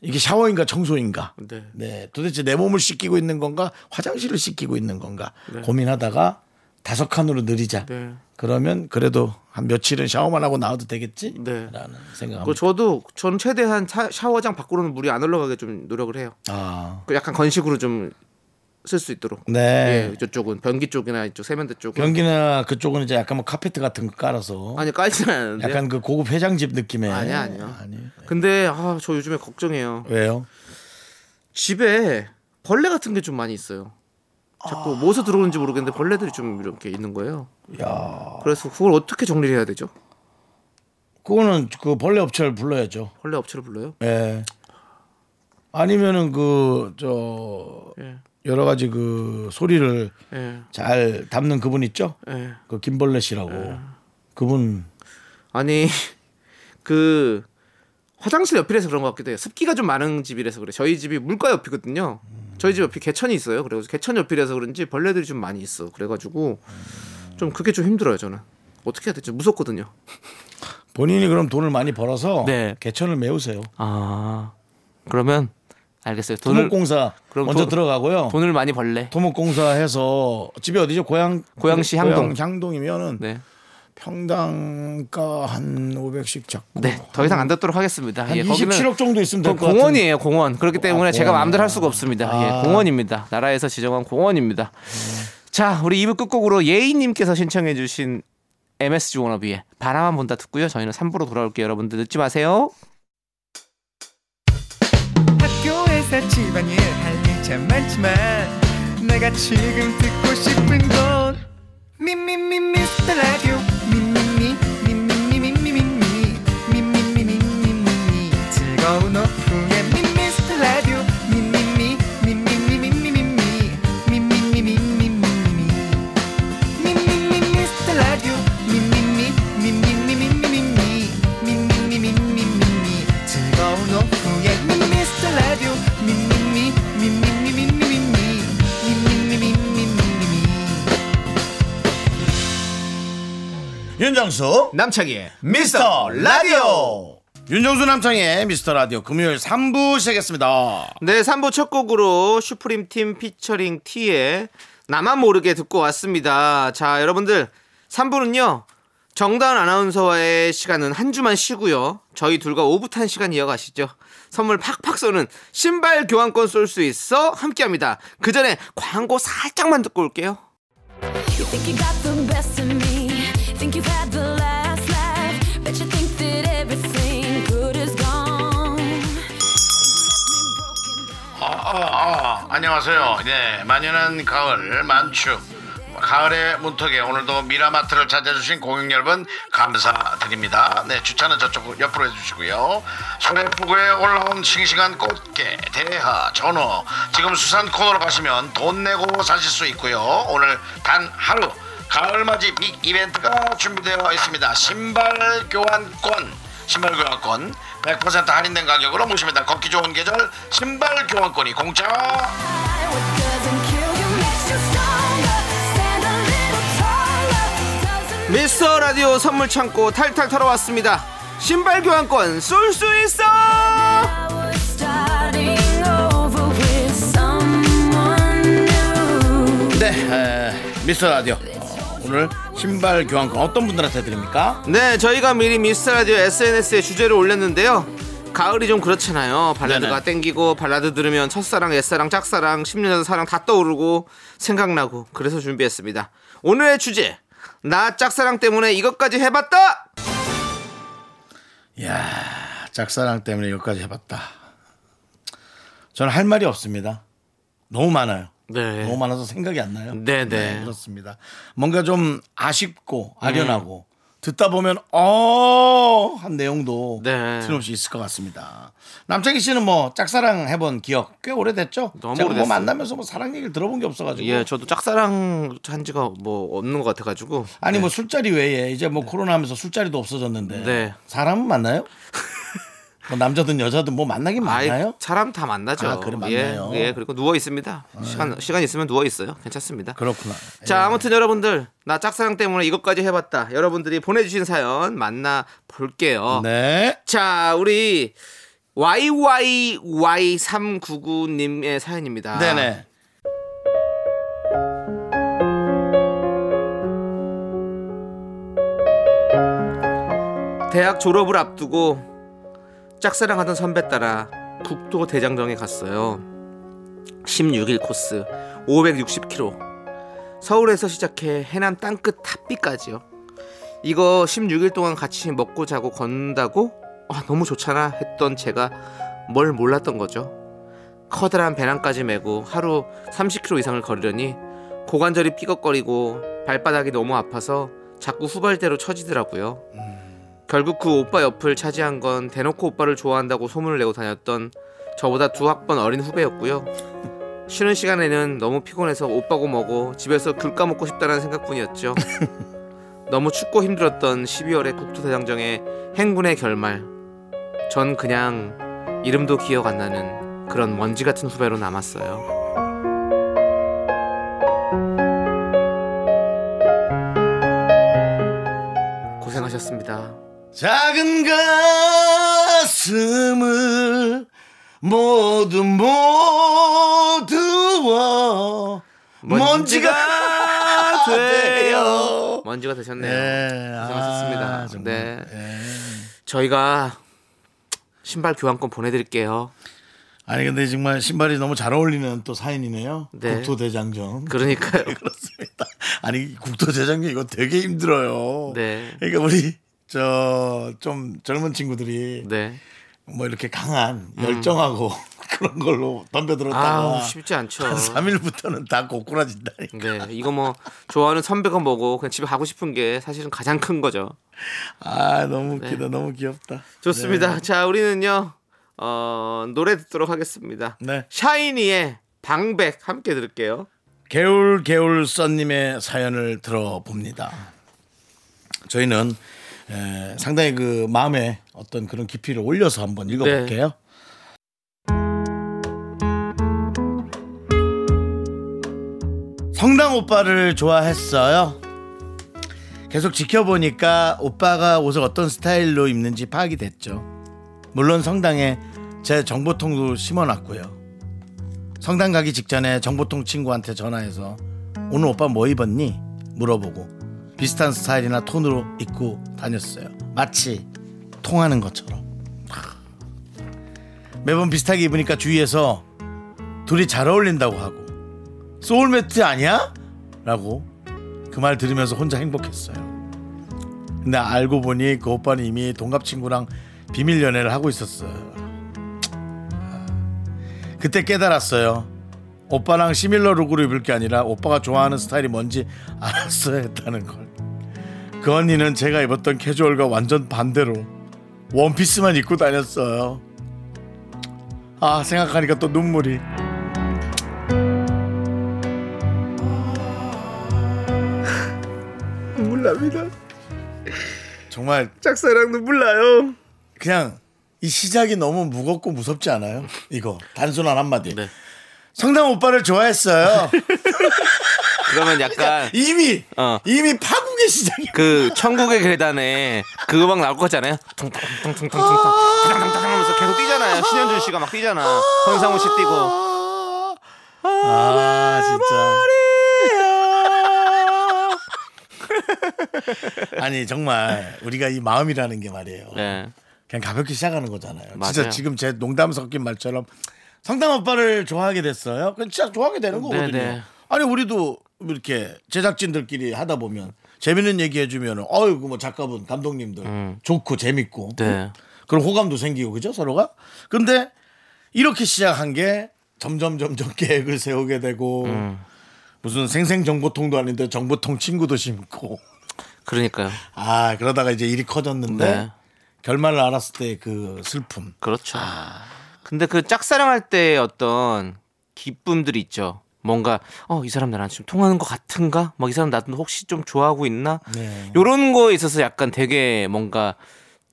이게 샤워인가 청소인가? 네. 네, 도대체 내 몸을 씻기고 있는 건가? 화장실을 씻기고 있는 건가? 고민하다가 다섯 칸으로 늘리자. 네. 그러면 그래도 한 며칠은 샤워만 하고 나와도 되겠지? 네. 라는 생각합니다. 그 저도 전 최대한 차- 샤워장 밖으로는 물이 안 흘러가게 좀 노력을 해요. 아, 그 약간 건식으로 좀 쓸수 있도록. 네. 예, 저쪽은 변기 쪽이나 이쪽 세면대 쪽은 변기나 그쪽은 이제 약간 뭐 카페트 같은 거 깔아서 아니 깔지는 않는데. 약간 그 고급 회장집 느낌의 아니야, 아니요. 아니. 근데 아, 저 요즘에 걱정해요. 왜요? 집에 벌레 같은 게 좀 많이 있어요. 자꾸 뭐서 들어오는지 모르겠는데 벌레들이 좀 이렇게 있는 거예요. 야, 그래서 그걸 어떻게 정리를 해야 되죠? 그거는 그 벌레 업체를 불러야죠. 벌레 업체를 불러요? 예. 아니면은 그저 예. 여러 가지 그 소리를 예. 잘 담는 그분 있죠? 예. 그 김벌레 씨라고. 그분 아니 [laughs] 그 화장실 옆이라서 그런 것 같기도 해요. 습기가 좀 많은 집이라서 그래. 저희 집이 물가 옆이거든요. 저희 집 옆이 개천이 있어요. 그래서 개천 옆이라서 그런지 벌레들이 좀 많이 있어. 그래가지고 좀 그게 좀 힘들어요. 저는 어떻게 해야 될지 무섭거든요. [laughs] 본인이 그럼 돈을 많이 벌어서 네. 개천을 메우세요. 아 그러면 알겠어요. 돈을 토목공사 그럼 먼저 돈- 들어가고요. 돈을 많이 벌래. 토목공사 해서 집이 어디죠? 고양 고양시 향동. 고양 향동이면은 네, 평당가 한 500씩 잡고 네. 더 이상 안 듣도록 하겠습니다. 한 예, 27억 정도 있으면 될그것 같은 공원이에요, 공원. 그렇기 때문에 아, 제가. 마음대로 할 수가 없습니다. 아. 예, 공원입니다. 나라에서 지정한 공원입니다. 자, 우리 2부 끝곡으로 예인님께서 신청해 주신 MSG 워너비의 바라만 본다 듣고요. 저희는 3부로 돌아올게요. 여러분들 늦지 마세요. 학교에서 집안일 할일참 많지만 내가 지금 듣고 싶은 건 미미미 미스터 라디오 윤정수 남창희의 미스터 라디오 윤정수 남창의 미스터 라디오 금요일 3부 시작했습니다. 네, 3부 첫 곡으로 슈프림 팀 피처링 T의 나만 모르게 듣고 왔습니다. 자, 여러분들 3부는요. 정다은 아나운서와의 시간은 한 주만 쉬고요. 저희 둘과 오붓한 시간 이어가시죠. 선물 팍팍 쏘는 신발 교환권 쏠 수 있어 함께합니다. 그 전에 광고 살짝만 듣고 올게요. You 아, 아, 안녕하세요. 네, 만연한 가을 만축. 가을의 문턱에 오늘도 미라마트를 찾아주신 고객 여러분 감사드립니다. 네, 주차는 저쪽 옆으로 해주시고요. 소래포구에 올라온 싱싱한 꽃게, 대하, 전어. 지금 수산 코너로 가시면 돈 내고 사실 수 있고요. 오늘 단 하루 가을맞이 빅 이벤트가 준비되어 있습니다. 신발 교환권. 신발 교환권 100% 할인된 가격으로 모십니다. 걷기 좋은 계절 신발 교환권이 공짜. 미스터 라디오 선물 창고 탈탈 털어왔습니다. 신발 교환권 쏠 수 있어! 네, 에, 미스터 라디오 어, 오늘 신발 교환권 어떤 분들한테 드립니까? 네, 저희가 미리 미스터 라디오 SNS에 주제를 올렸는데요. 가을이 좀 그렇잖아요. 발라드가 네네. 땡기고 발라드 들으면 첫사랑, 옛사랑, 짝사랑, 10년 전 사랑 다 떠오르고 생각나고 그래서 준비했습니다. 오늘의 주제 나 짝사랑 때문에 이것까지 해봤다. 이야, 짝사랑 때문에 여기까지 해봤다. 저는 할 말이 없습니다. 너무 많아요. 네. 너무 많아서 생각이 안 나요. 네, 네. 그렇습니다. 뭔가 좀 아쉽고 아련하고 듣다 보면 어한 내용도 네. 틀림없이 있을 것 같습니다. 남창희 씨는 뭐 짝사랑 해본 기억 꽤 오래됐죠? 너무 제가 뭐 오래됐어요. 만나면서 뭐 사랑 얘기를 들어본 게 없어가지고. 예, 저도 짝사랑 한 지가 뭐 없는 것 같아가지고. 아니 뭐 술자리 외에 이제 뭐 코로나 하면서 술자리도 없어졌는데 네. 사람은 만나요? 뭐 남자든 여자든 뭐 만나긴 아이, 만나요? 사람 다 만나죠. 아, 그래, 만나요? 예, 예, 그리고 누워 있습니다. 시간 시간 있으면 누워 있어요. 괜찮습니다. 그렇구나. 자, 아무튼 여러분들 나 짝사랑 때문에 이것까지 해봤다. 여러분들이 보내주신 사연 만나 볼게요. 네. 자, 우리 YYY399님의 사연입니다. 네네. 대학 졸업을 앞두고 짝사랑하던 선배 따라 국도 대장정에 갔어요. 16일 코스 560km. 서울에서 시작해 해남 땅끝 탑비까지요. 이거 16일 동안 같이 먹고 자고 걷는다고? 아, 너무 좋잖아 했던 제가 뭘 몰랐던 거죠. 커다란 배낭까지 메고 하루 30km 이상을 걸으려니 고관절이 삐걱거리고 발바닥이 너무 아파서 자꾸 후발대로 처지더라고요. 결국 그 오빠 옆을 차지한 건 대놓고 오빠를 좋아한다고 소문을 내고 다녔던 저보다 두 학번 어린 후배였고요. 쉬는 시간에는 너무 피곤해서 오빠고 뭐고 집에서 귤 까먹고 싶다는 생각뿐이었죠. [laughs] 너무 춥고 힘들었던 12월의 국토대장정의 행군의 결말. 전 그냥 이름도 기억 안 나는 그런 먼지 같은 후배로 남았어요. 고생하셨습니다. 작은 가슴을 모두 모두어 먼지가 돼요. 먼지가 되셨네요. 네, 고생하셨습니다. 아, 정말. 네. 네. 저희가 신발 교환권 보내드릴게요. 아니 근데 정말 신발이 너무 잘 어울리는 또 사연이네요. 네. 국토대장정. 그러니까요. [laughs] 그렇습니다. 아니 국토대장정 이거 되게 힘들어요. 네. 그러니까 우리 저 좀 젊은 친구들이 네. 뭐 이렇게 강한 열정하고 [laughs] 그런 걸로 덤벼들었다가 음. 아우 쉽지 않죠. 한 3일부터는 다 고꾸라진다니까. 네, 이거 뭐 좋아하는 선배가 뭐고 그냥 집에 가고 싶은 게 사실은 가장 큰 거죠. 아 너무 웃기다. 너무 귀엽다. 네. 좋습니다. 자, 우리는요 어, 노래 듣도록 하겠습니다. 네. 샤이니의 방백 함께 들을게요. 개울 개울 썬님의 사연을 들어봅니다. 저희는 에, 상당히 그 마음에 어떤 그런 깊이를 올려서 한번 읽어볼게요. 성당 오빠를 좋아했어요. 계속 지켜보니까 오빠가 옷을 어떤 스타일로 입는지 파악이 됐죠. 물론 성당에 제 정보통도 심어놨고요. 성당 가기 직전에 정보통 친구한테 전화해서 오늘 오빠 뭐 입었니? 물어보고 비슷한 스타일이나 톤으로 입고 다녔어요. 마치 통하는 것처럼. 매번 비슷하게 입으니까 주위에서 둘이 잘 어울린다고 하고 소울매트 아니야? 라고 그 말 들으면서 혼자 행복했어요. 근데 알고 보니 그 오빠는 이미 동갑 친구랑 비밀 연애를 하고 있었어요. 그때 깨달았어요. 오빠랑 시밀러 룩으로 입을 게 아니라 오빠가 좋아하는 스타일이 뭔지 알았어야 했다는 걸. 그 언니는 제가 입었던 캐주얼과 완전 반대로 원피스만 입고 다녔어요. 아 생각하니까 또 눈물이. [laughs] 눈물 납니다. 정말 짝사랑 눈물 나요. 그냥 이 시작이 너무 무겁고 무섭지 않아요? 이거 단순한 한마디. 네. 성당 오빠를 좋아했어요. [laughs] 그러면 약간 이미 어. 이미 파 국의 시작이. 그 천국의 계단에 그 음악 나올 거잖아요. 퉁퉁퉁퉁퉁퉁 퉁퉁퉁퉁 하면서 계속 뛰잖아요. 신현준 씨가 막 뛰잖아. 권상우 씨 뛰고. 아 진짜. 아니 정말 우리가 이 마음이라는 게 말이에요. 네. 그냥 가볍게 시작하는 거잖아요. 맞아요. 진짜 지금 제 농담 섞인 말처럼 성당 오빠를 좋아하게 됐어요. 그냥 진짜 좋아하게 되는 거거든요. 네. 아니 우리도 이렇게 제작진들끼리 하다 보면 재밌는 얘기 해주면 어이구 뭐 작가분 감독님들 좋고 재밌고 음. 네. 그런 호감도 생기고 그죠 서로가. 근데 이렇게 시작한 게 점점 점점 [laughs] 계획을 세우게 되고 음. 무슨 생생정보통도 아닌데 정보통 친구도 심고 그러니까요. 아 그러다가 이제 일이 커졌는데 네. 결말을 알았을 때 그 슬픔. 그렇죠. 근데 그 짝사랑할 때 어떤 기쁨들이 있죠. 뭔가 어 이 사람 나랑 지금 통하는 것 같은가? 막 이 사람 나도 혹시 좀 좋아하고 있나? 네. 요런 거에 있어서 약간 되게 뭔가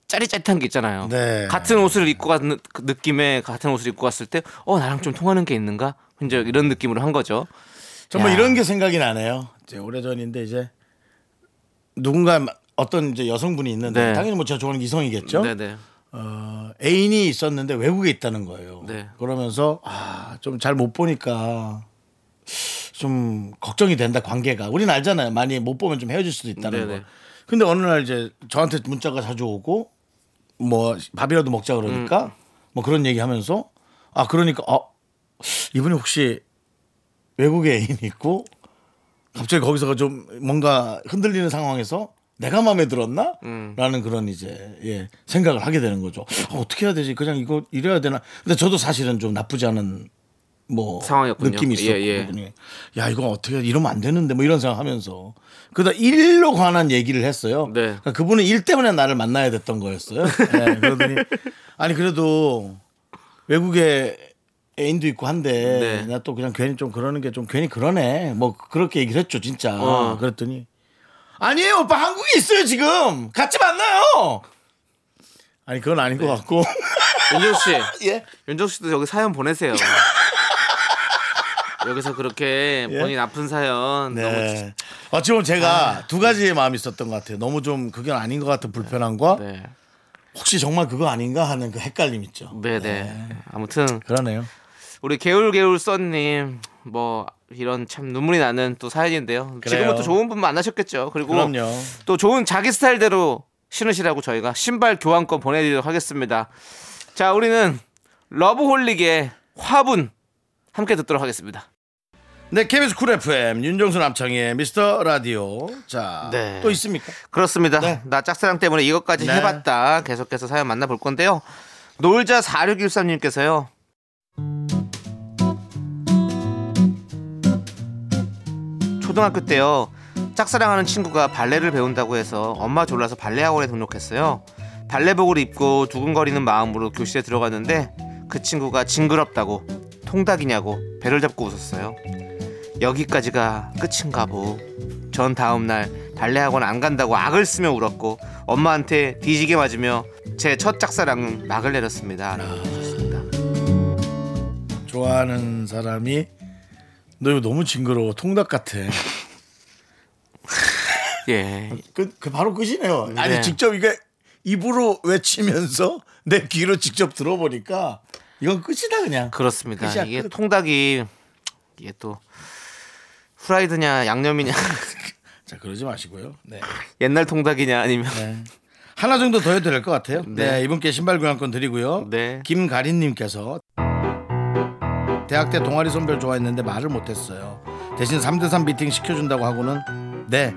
짜릿짜릿한 게 있잖아요. 네. 같은 옷을 입고 가는 그 느낌에 같은 옷을 입고 갔을 때 어 나랑 좀 통하는 게 있는가? 이제 이런 느낌으로 한 거죠. 정말 야. 이런 게 생각이 나네요. 이제 오래전인데 이제 누군가 어떤 이제 여성분이 있는데 네. 당연히 뭐 제가 좋아하는 이성이겠죠. 네네. 어, 애인이 있었는데 외국에 있다는 거예요. 네. 그러면서 아, 좀 잘 못 보니까 좀 걱정이 된다 관계가. 우리는 알잖아요. 많이 못 보면 좀 헤어질 수도 있다는 네네. 거. 근데 어느 날 이제 저한테 문자가 자주 오고 뭐 밥이라도 먹자 그러니까 음. 뭐 그런 얘기 하면서 아 그러니까 어 이분이 혹시 외국에 [laughs] 애인이 있고 갑자기 거기서 좀 뭔가 흔들리는 상황에서 내가 마음에 들었나? 음. 라는 그런 이제 예, 생각을 하게 되는 거죠. 아, 어떻게 해야 되지? 그냥 이거 이래야 되나? 근데 저도 사실은 좀 나쁘지 않은 뭐 상황이었군요. 느낌이 있었고 예, 예. 그분이. 야 이거 어떻게 이러면 안 되는데 뭐 이런 생각하면서 그러다 일로 관한 얘기를 했어요. 네. 그러니까 그분은 일 때문에 나를 만나야 됐던 거였어요. 예, 그러더니 [laughs] 아니 그래도 외국에 애인도 있고 한데 네. 나또 그냥 괜히 좀 그러는 게 좀 괜히 그러네. 뭐 그렇게 얘기를 했죠 진짜. 어. 그랬더니 아니에요 오빠 한국에 있어요 지금 같이 만나요. 아니 그건 아닌 것 같고 윤정 씨, [laughs] 예. 윤정 씨도 여기 사연 보내세요. 여기서 그렇게 예? 본인 아픈 사연 너무 네. 어찌 보면 제가 두 가지의 마음이 있었던 것 같아요. 너무 좀 그게 아닌 것 같은 불편함과 네. 혹시 정말 그거 아닌가 하는 그 헷갈림 있죠. 네네. 아무튼 그러네요. 우리 개울개울 썬님 뭐 이런 참 눈물이 나는 또 사연인데요. 지금은 또 좋은 분 만나셨겠죠. 그리고 그럼요. 또 좋은 자기 스타일대로 신으시라고 저희가 신발 교환권 보내드리도록 하겠습니다. 자, 우리는 러브홀릭의 화분 함께 듣도록 하겠습니다. 네, KBS 쿨 FM 윤정수 남창희의 미스터 라디오. 자, 네. 또 있습니까? 그렇습니다. 네. 나 짝사랑 때문에 이것까지 네. 해봤다. 계속해서 사연 만나볼 건데요. 놀자 4613님께서요. 초등학교 때요. 짝사랑하는 친구가 발레를 배운다고 해서 엄마 졸라서 발레 학원에 등록했어요. 발레복을 입고 두근거리는 마음으로 교실에 들어갔는데 그 친구가 징그럽다고 통닭이냐고 배를 잡고 웃었어요. 여기까지가 끝인가 보. 전 다음 날 발레 학원 안 간다고 악을 쓰며 울었고 엄마한테 뒤지게 맞으며 제 첫 짝사랑은 막을 내렸습니다. 라고 하셨습니다. 좋아하는 사람이 너 이거 너무 징그러워. 통닭 같아. [laughs] 예. 그, 그 바로 끝이네요. 네. 아니 직접 이게 입으로 외치면서 내 귀로 직접 들어보니까 이건 끝이다 그냥. 그렇습니다. 끝이야, 이게 끝. 통닭이 이게 또 후라이드냐 양념이냐 [laughs] 자 그러지 마시고요. 네. [laughs] 옛날 통닭이냐 아니면 하나 정도 더 해도 될 것 같아요. 네. 네. 이분께 신발 교환권 드리고요. 네. 김가린님께서 대학 때 동아리 선배를 좋아했는데 말을 못했어요. 대신 3대3 미팅 시켜준다고 하고는 네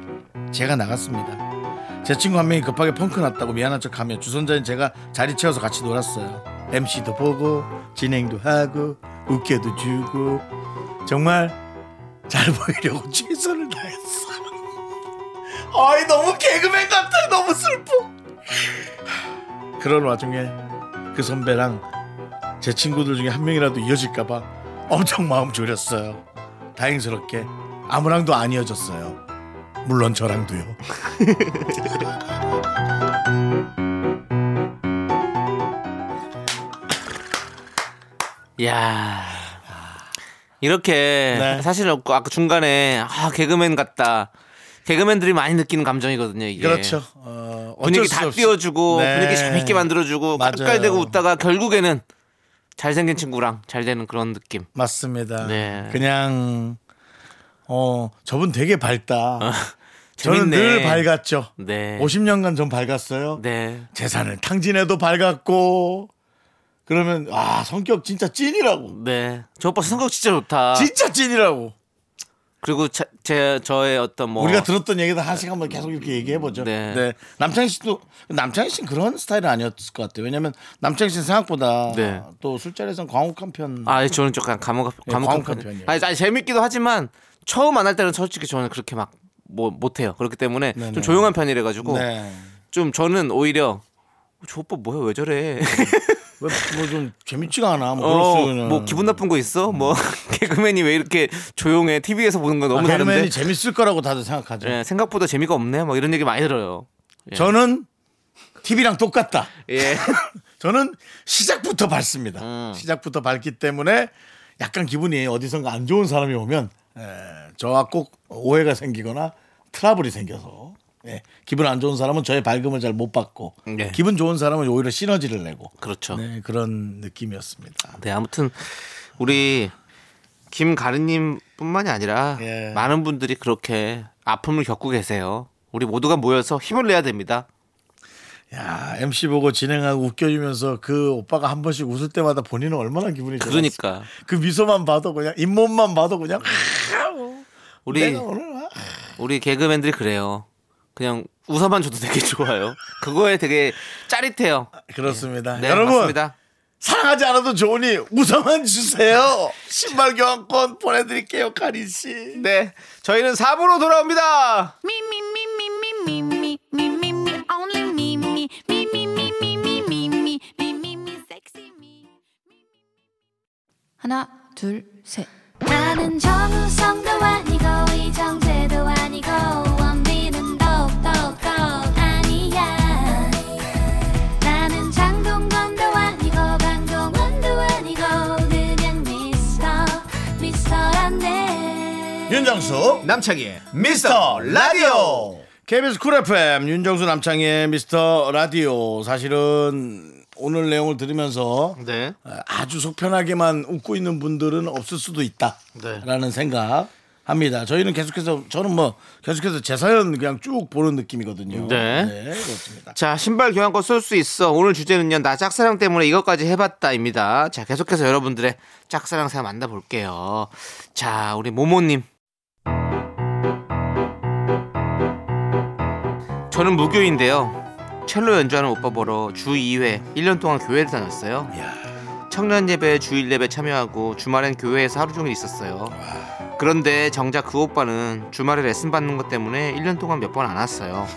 제가 나갔습니다. 제 친구 한 명이 급하게 펑크 났다고 미안한 척하며 주선자인 제가 자리 채워서 같이 놀았어요. MC도 보고 진행도 하고 웃겨도 주고 정말 잘 보이려고 최선을 다했어. [laughs] 아이 너무 개그맨 같아 너무 슬퍼. 그런 와중에 그 선배랑 제 친구들 중에 한 명이라도 이어질까봐 엄청 마음 졸였어요. 다행스럽게 아무랑도 안 이어졌어요. 물론 저랑도요. [laughs] 야 이렇게 네. 사실 아까 중간에 아 개그맨 같다. 개그맨들이 많이 느끼는 감정이거든요. 이게 그렇죠. 어, 분위기 수다 없이. 띄워주고 네. 분위기 재밌게 만들어주고. 깔깔대고 웃다가 결국에는 잘생긴 친구랑 잘 되는 그런 느낌. 맞습니다. 네. 그냥 어 저분 되게 밝다. [laughs] 저는 재밌네. 늘 밝았죠. 네. 50년간 전 밝았어요. 네. 재산을 탕진해도 밝았고 그러면 아 성격 진짜 찐이라고. 네. 저 오빠 성격 진짜 좋다. 진짜 찐이라고. 그리고 자- 제 저의 어떤 뭐 우리가 들었던 얘기도 하나씩 한번 계속 이렇게 얘기해 보죠. 네. 남창희 씨도 남창희 씨는 그런 스타일은 아니었을 것 같아요. 왜냐면 남창희 씨는 생각보다 네. 또 술자리에서는 광혹한 편. 아, 저는 조금 감옥 예, 감옥한 편. 편이에요. 아니, 아니 재밌기도 하지만 처음 만날 때는 솔직히 저는 그렇게 막 뭐 못해요. 그렇기 때문에 네네. 좀 조용한 편이라 가지고 네. 좀 저는 오히려 저 오빠 뭐야 왜 저래? [laughs] 뭐좀 재밌지가 않아. 뭐 어. 뭐 기분 나쁜 거 있어? 뭐 [laughs] 개그맨이 왜 이렇게 조용해? TV에서 보는 거 너무 아, 개그맨이 다른데. 재밌을 거라고 다들 생각하죠. 예, 생각보다 재미가 없네. 뭐 이런 얘기 많이 들어요. 예. 저는 TV랑 똑같다. 예. [laughs] 저는 시작부터 밝습니다. 음. 시작부터 밝기 때문에 약간 기분이 어디선가 안 좋은 사람이 오면 에, 저와 꼭 오해가 생기거나 트러블이 생겨서 예, 기분 안 좋은 사람은 저의 밝음을 잘 못 받고 네. 기분 좋은 사람은 오히려 시너지를 내고 그렇죠. 네, 그런 느낌이었습니다. 네, 아무튼 우리 김가르님뿐만이 아니라 예. 많은 분들이 그렇게 아픔을 겪고 계세요. 우리 모두가 모여서 힘을 내야 됩니다. 야 MC 보고 진행하고 웃겨주면서 그 오빠가 한 번씩 웃을 때마다 본인은 얼마나 기분이 좋았어. 그러니까 그 미소만 봐도 그냥 잇몸만 봐도 그냥 우리 내가 오늘 아, 우리 개그맨들이 그래요. 그냥 웃어만 줘도 되게 좋아요. 그거에 되게 짜릿해요. 그렇습니다. 네, 여러분 맞습니다. 사랑하지 않아도 좋으니 웃어만 주세요. 신발 교환권 보내드릴게요, 카린 씨. 네, 저희는 4부로 돌아옵니다. 하나, 둘, 셋. 나는 정우성도 아니고 이정재도 아니고 윤정수 남창희의 미스터 라디오 KBS 쿨 FM 윤정수 남창희의 미스터 라디오 사실은 오늘 내용을 들으면서 네. 아주 속편하게만 웃고 있는 분들은 없을 수도 있다라는 네. 생각 합니다. 저희는 계속해서 저는 뭐 계속해서 제 사연 그냥 쭉 보는 느낌이거든요. 네. 그렇습니다. 자, 신발 교환권 쏠 수 있어. 오늘 주제는요, 나 짝사랑 때문에 이것까지 해봤다입니다. 자, 계속해서 여러분들의 짝사랑 사연 만나볼게요. 자, 우리 모모님. 저는 무교인데요. 첼로 연주하는 오빠 보러 주 2회 1년 동안 교회를 다녔어요. 청년 예배 주일 예배 참여하고 주말엔 교회에서 하루 종일 있었어요. 그런데 정작 그 오빠는 주말에 레슨 받는 것 때문에 1년 동안 몇 번 안 왔어요.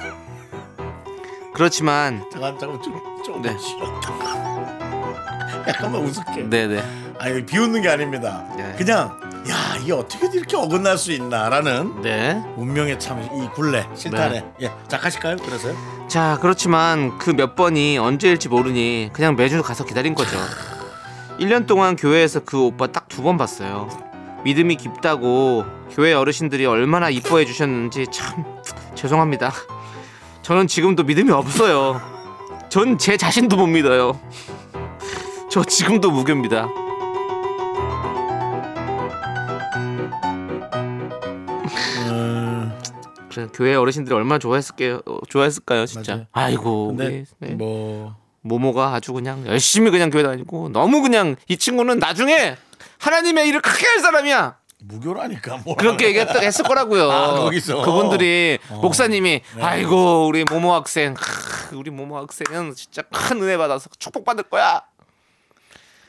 그렇지만 잠깐 잠깐 좀, 좀 네. [laughs] 약간만 웃을게. 네네 아니 비웃는 게 아닙니다. 네. 그냥 야 이게 어떻게 이렇게 어긋날 수 있나라는 네. 운명의 참 이 굴레 실타래. 예, 작가실까요? 그래서요? 자 그렇지만 그 몇 번이 언제일지 모르니 그냥 매주 가서 기다린 거죠. 1년 동안 교회에서 그 오빠 딱 두 번 봤어요. 믿음이 깊다고 교회 어르신들이 얼마나 이뻐해 주셨는지 참 죄송합니다. 저는 지금도 믿음이 없어요. 전 제 자신도 못 믿어요. 저 지금도 무교입니다. 그래, 교회 어르신들이 얼마나 좋아했을게요. 어, 좋아했을까요, 진짜. 맞아요. 아이고, 우리, 네. 뭐 모모가 아주 그냥 열심히 그냥 교회 다니고 너무 그냥 이 친구는 나중에 하나님의 일을 크게 할 사람이야. 무교라니까 뭐 그렇게 얘기했 했을 거라고요. [laughs] 아, 거기서? 그분들이 어. 목사님이 네. 아이고 우리 모모 학생, 크, 우리 모모 학생은 진짜 큰 은혜 받아서 축복 받을 거야.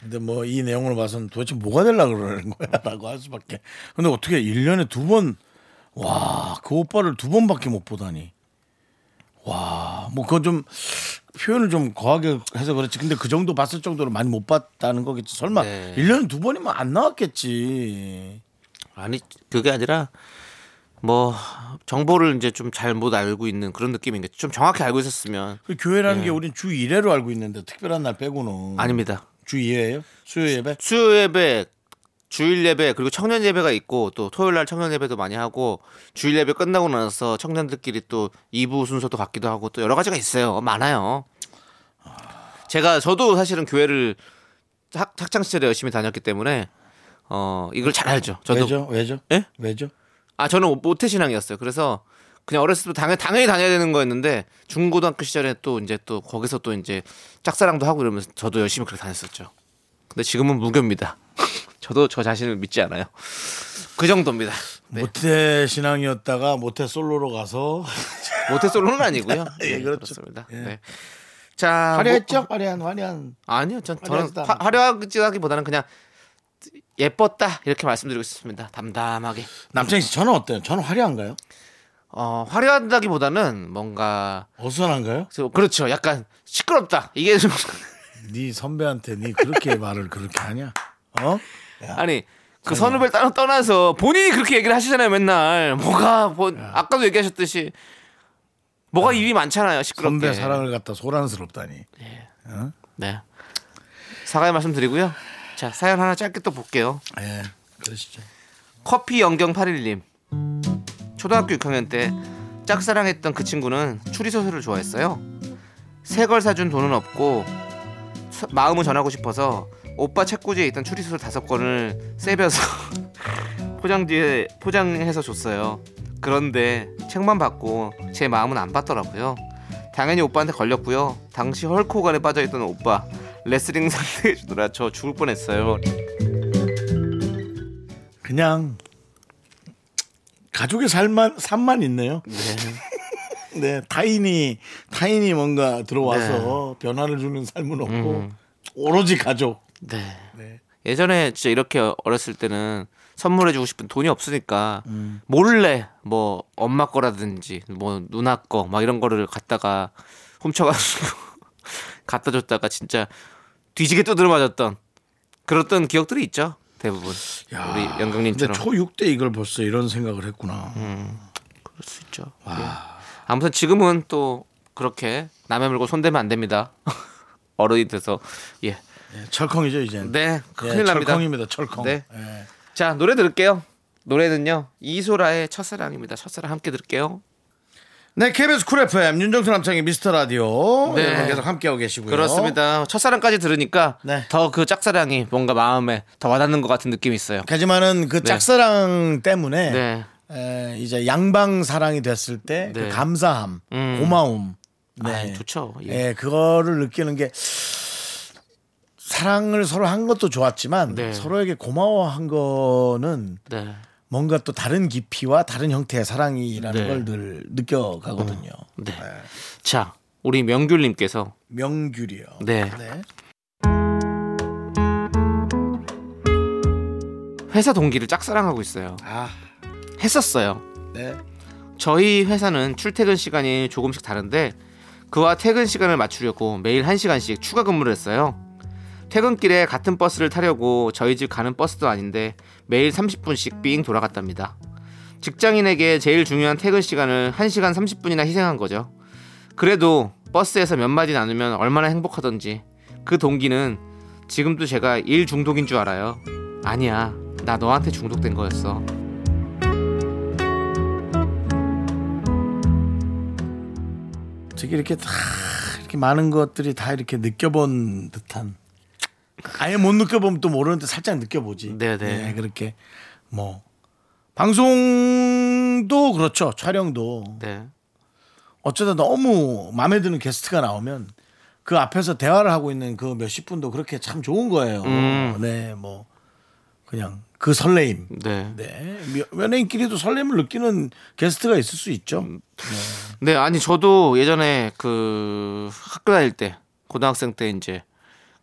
근데 뭐 이 내용을 봐서는 도대체 뭐가 되려고 그러는 거야라고 할 수밖에. 근데 어떻게 1년에 두 번 와, 그 오빠를 두 번밖에 못 보다니. 와, 뭐 그건 좀 표현을 좀 거하게 해서 그렇지. 근데 그 정도 봤을 정도로 많이 못 봤다는 거겠지. 설마 네. 1년에 두 번이면 안 나왔겠지. 아니 그게 아니라 뭐 정보를 이제 좀 잘못 알고 있는 그런 느낌인겠죠. 좀 정확히 알고 있었으면 그 교회라는 네. 게 우린 주 1회로 알고 있는데 특별한 날 빼고는 아닙니다. 주 2회예요? 수요 예배? 수요 예배, 주일 예배 그리고 청년 예배가 있고 또 토요일 날 청년 예배도 많이 하고 주일 예배 끝나고 나서 청년들끼리 또 2부 순서도 갖기도 하고 또 여러 가지가 있어요. 많아요. 제가 저도 사실은 교회를 학, 학창 시절에 열심히 다녔기 때문에 어 이걸 잘 알죠. 저도 왜죠? 왜죠? 예? 왜죠? 아 저는 모태 신앙이었어요. 그래서 그냥 어렸을 때 당연히 당연히 다녀야 되는 거였는데 중고등학교 시절에 또 이제 또 거기서 또 이제 짝사랑도 하고 이러면서 저도 열심히 그렇게 다녔었죠. 근데 지금은 무교입니다. [laughs] 저도 저 자신을 믿지 않아요. 그 정도입니다. 네. 모태 신앙이었다가 모태 솔로로 가서 [laughs] 모태 솔로는 아니고요. [laughs] 예, 네, 그렇죠. 그렇습니다. 예. 네. 자, 화려했죠? 뭐- 화려한 화려한. 아니요, 전 저는 화. 화려하기보다는 그냥 예뻤다 이렇게 말씀드리고 싶습니다. 담담하게. 남창희 씨 저는 어때요? 저는 화려한가요? 어, 화려하다기보다는 뭔가 어수선한가요? 저- 그렇죠. 약간 시끄럽다. 이게 좀 네 선배한테 네 그렇게 말을 그렇게 하냐? 어? 아니 그 선후배를 따- 떠나서 본인이 그렇게 얘기를 하시잖아요 맨날. 뭐가 뭐 아까도 얘기하셨듯이. 뭐가 일이 많잖아요 시끄럽게. 선배 사랑을 갖다 소란스럽다니. 네. 사과의 말씀 드리고요. 자 사연 하나 짧게 또 볼게요. 예, 그러시죠. 커피 영경 81님. 초등학교 6학년 때 짝사랑했던 그 친구는 추리소설을 좋아했어요. 새 걸 사준 돈은 없고 서- 마음은 전하고 싶어서 오빠 책꽂이에 있던 추리소설 다섯 권을 세벼서 [laughs] 포장지에 포장해서 줬어요 그런데 책만 받고 제 마음은 안 받더라고요 당연히 오빠한테 걸렸고요 당시 헐크호간에 빠져있던 오빠 레슬링 상대해 주느라 저 죽을 뻔했어요 그냥 가족의 삶만 삶만 있네요. [laughs] 네, 타인이 타인이 뭔가 들어와서 변화를 주는 삶은 없고 음. 오로지 가족. 네. 네. 예전에 진짜 이렇게 어렸을 때는 선물해주고 싶은 돈이 없으니까 음. 몰래 뭐 엄마 거라든지 뭐 누나 거 막 이런 거를 갖다가 훔쳐가지고 [laughs] 갖다 줬다가 진짜 뒤지게 두드려 맞았던 그랬던 기억들이 있죠 대부분 야, 우리 근데 영경님처럼 초6 때 이걸 벌써 이런 생각을 했구나. 그럴 수 있죠. 예. 아무튼 지금은 또 그렇게 남의 물고 손대면 안 됩니다. [laughs] 어른이 돼서 예. 예, 철컹이죠 이제. 네, 큰일 납니다. 철컹입니다. 철컹. 네. 예. 자 노래 들을게요. 노래는요 이소라의 첫사랑입니다. 첫사랑 함께 들을게요. 네, KBS 쿨 FM 윤정수 남창의 미스터 라디오 네. 여러분 계속 함께하고 계시고요. 그렇습니다. 첫사랑까지 들으니까 네. 더 그 짝사랑이 뭔가 마음에 더 와닿는 것 같은 느낌이 있어요. 하지만은 그 짝사랑 때문에 네, 에, 이제 양방 사랑이 됐을 때그 네. 감사함, 음. 고마움, 네, 아, 좋죠. 예. 예, 그거를 느끼는 게 사랑을 서로 한 것도 좋았지만 네. 서로에게 고마워한 거는 네, 뭔가 또 다른 깊이와 다른 형태의 사랑이라는 네. 걸늘 느껴가거든요. 네. 자 우리 명귤님께서 명귤이요. 네. 네. 회사 동기를 짝사랑하고 있어요. 아, 했었어요. 네. 저희 회사는 출퇴근 시간이 조금씩 다른데 그와 퇴근 시간을 맞추려고 매일 1시간씩 추가 근무를 했어요. 퇴근길에 같은 버스를 타려고 저희 집 가는 버스도 아닌데 매일 30분씩 삥 돌아갔답니다. 직장인에게 제일 중요한 퇴근 시간을 1시간 30분이나 희생한 거죠. 그래도 버스에서 몇 마디 나누면 얼마나 행복하던지 그 동기는 지금도 제가 일 중독인 줄 알아요. 아니야. 나 너한테 중독된 거였어. 되게 이렇게 다 이렇게 많은 것들이 다 이렇게 느껴본 듯한 아예 못 느껴보면 또 모르는데 살짝 느껴보지. 네, 네. 예, 그렇게 뭐 방송도 그렇죠. 촬영도 네. 어쩌다 너무 마음에 드는 게스트가 나오면 그 앞에서 대화를 하고 있는 그 몇십 분도 그렇게 참 좋은 거예요. 음. 네, 뭐 그냥 그 설레임. 네. 네, 며- 연예인끼리도 설렘을 느끼는 게스트가 있을 수 있죠. 네, 아니 저도 예전에 그 학교 다닐 때 고등학생 때 이제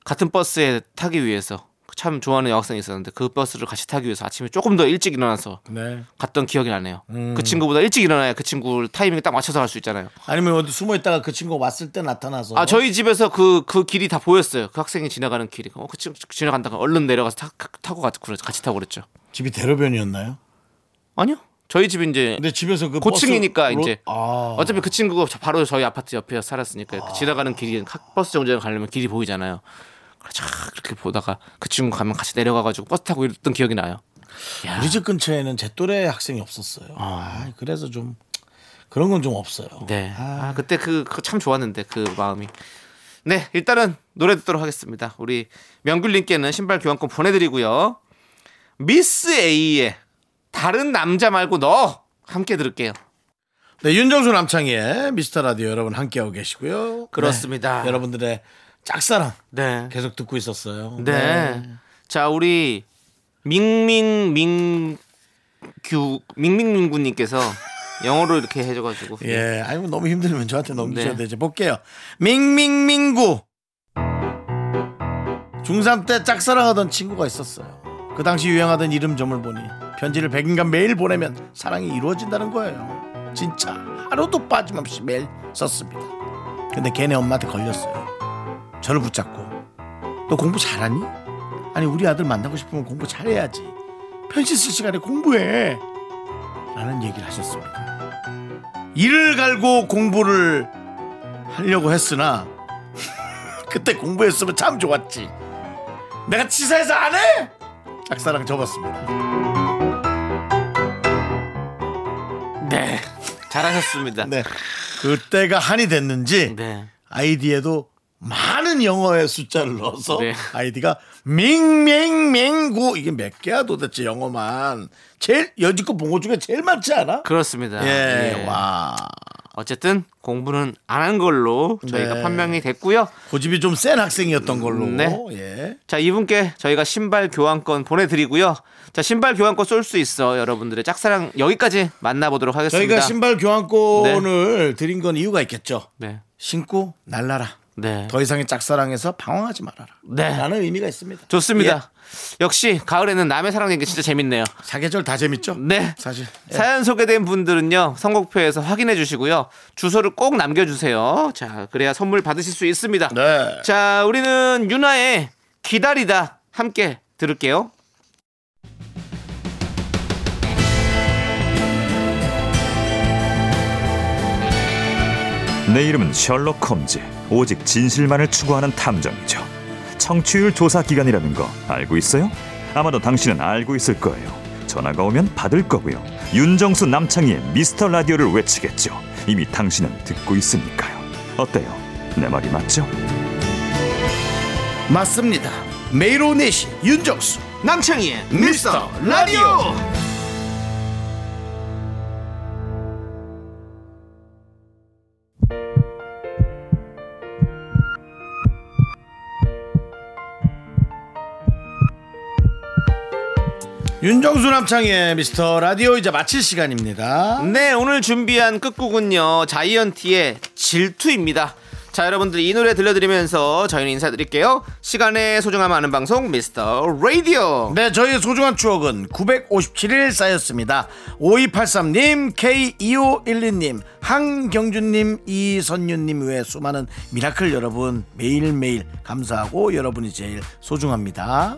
같은 버스에 타기 위해서 참 좋아하는 여학생이 있었는데 그 버스를 같이 타기 위해서 아침에 조금 더 일찍 일어나서 네. 갔던 기억이 나네요. 그 친구보다 일찍 일어나야 그 친구 타이밍에 딱 맞춰서 갈 수 있잖아요. 아니면 어디 숨어 있다가 그 친구가 왔을 때 나타나서 아 저희 집에서 그그 길이 다 보였어요. 그 학생이 지나가는 길이. 어, 그 친구 지나간다가 얼른 내려가서 타, 타고 가, 같이 타고 그랬죠. 집이 대로변이었나요? 아니요. 저희 집이 이제 근데 집에서 그 고층이니까 버스로- 이제 아. 어차피 그 친구가 저- 바로 저희 아파트 옆에 살았으니까 그 지나가는 길이 학- 버스 정류장 가려면 길이 보이잖아요. 쫙 이렇게 보다가 그 친구 가면 같이 내려가가지고 버스 타고 이랬던 기억이 나요. 야, 우리 집 근처에는 제 또래 학생이 없었어요. 아, 그래서 좀 그런 건 좀 없어요. 네. 아, 그때 그 참 좋았는데 그 마음이. 네, 일단은 노래 듣도록 하겠습니다. 우리 명귤님께는 신발 교환권 보내드리고요. 미스 A의 다른 남자 말고 너 함께 들을게요. 네, 윤정수 남창희의 미스터 라디오 여러분 함께하고 계시고요. 그렇습니다. 네, 여러분들의 짝사랑 네. 계속 듣고 있었어요. 네. 자, 우리 밍밍밍규 밍밍밍구님께서 [laughs] 영어로 이렇게 해줘가지고 예, 아니 뭐 너무 힘들면 저한테 넘기셔도 네. 되죠. 볼게요. 밍밍밍구. 중3 때 짝사랑하던 친구가 있었어요. 그 당시 유행하던 이름 점을 보니 편지를 100인간 매일 보내면 사랑이 이루어진다는 거예요. 진짜 하루도 빠짐없이 매일 썼습니다. 근데 걔네 엄마한테 걸렸어요. 저를 붙잡고 너 공부 잘하니? 아니 우리 아들 만나고 싶으면 공부 잘해야지. 편지 쓸 시간에 공부해. 라는 얘기를 하셨습니다. 이를 갈고 공부를 하려고 했으나 [laughs] 그때 공부했으면 참 좋았지. 내가 치사해서 안 해? 짝사랑 접었습니다. 네. 잘하셨습니다. 네. 그때가 한이 됐는지 네. 아이디에도 많은 영어의 숫자를 넣어서 네. 아이디가 밍밍밍구 이게 몇 개야 도대체 영어만 제일 여지껏 본 것 중에 제일 많지 않아? 그렇습니다. 예, 예. 와 어쨌든 공부는 안 한 걸로 저희가 네. 판명이 됐고요. 고집이 좀 센 학생이었던 걸로. 네. 예. 자, 이분께 저희가 신발 교환권 보내드리고요. 자, 신발 교환권 쏠 수 있어. 여러분들의 짝사랑 여기까지 만나보도록 하겠습니다. 저희가 신발 교환권을 드린 건 이유가 있겠죠. 네. 신고 날라라. 네. 더 이상의 짝사랑에서 방황하지 말아라. 네. 라는 의미가 있습니다. 좋습니다. 역시 가을에는 남의 사랑 얘기 진짜 재밌네요. 사계절 다 재밌죠? 네. 사실. 예. 사연 소개된 분들은요 선곡표에서 확인해 주시고요 주소를 꼭 남겨 주세요 자 그래야 선물 받으실 수 있습니다 네. 자 우리는 유나의 기다리다 함께 들을게요 내 이름은 셜록 홈즈. 오직 진실만을 추구하는 탐정이죠. 청취율 조사 기간이라는 거 알고 있어요? 아마도 당신은 알고 있을 거예요. 전화가 오면 받을 거고요. 윤정수 남창희의 미스터 라디오를 외치겠죠. 이미 당신은 듣고 있으니까요. 어때요? 내 말이 맞죠? 맞습니다. 매일 오후 4시 윤정수 남창희의 미스터 라디오. 윤정수 남창의 미스터 라디오 이제 마칠 시간입니다. 네 오늘 준비한 끝곡은요 자이언티의 질투입니다 자 여러분들 이 노래 들려드리면서 저희는 인사드릴게요 시간의 소중함 아는 방송 미스터 라디오 네, 저희의 소중한 추억은 957일 쌓였습니다. 5283님, K2512님, 한경준님, 이선윤님 외 수많은 미라클 여러분 매일매일 감사하고 여러분이 제일 소중합니다.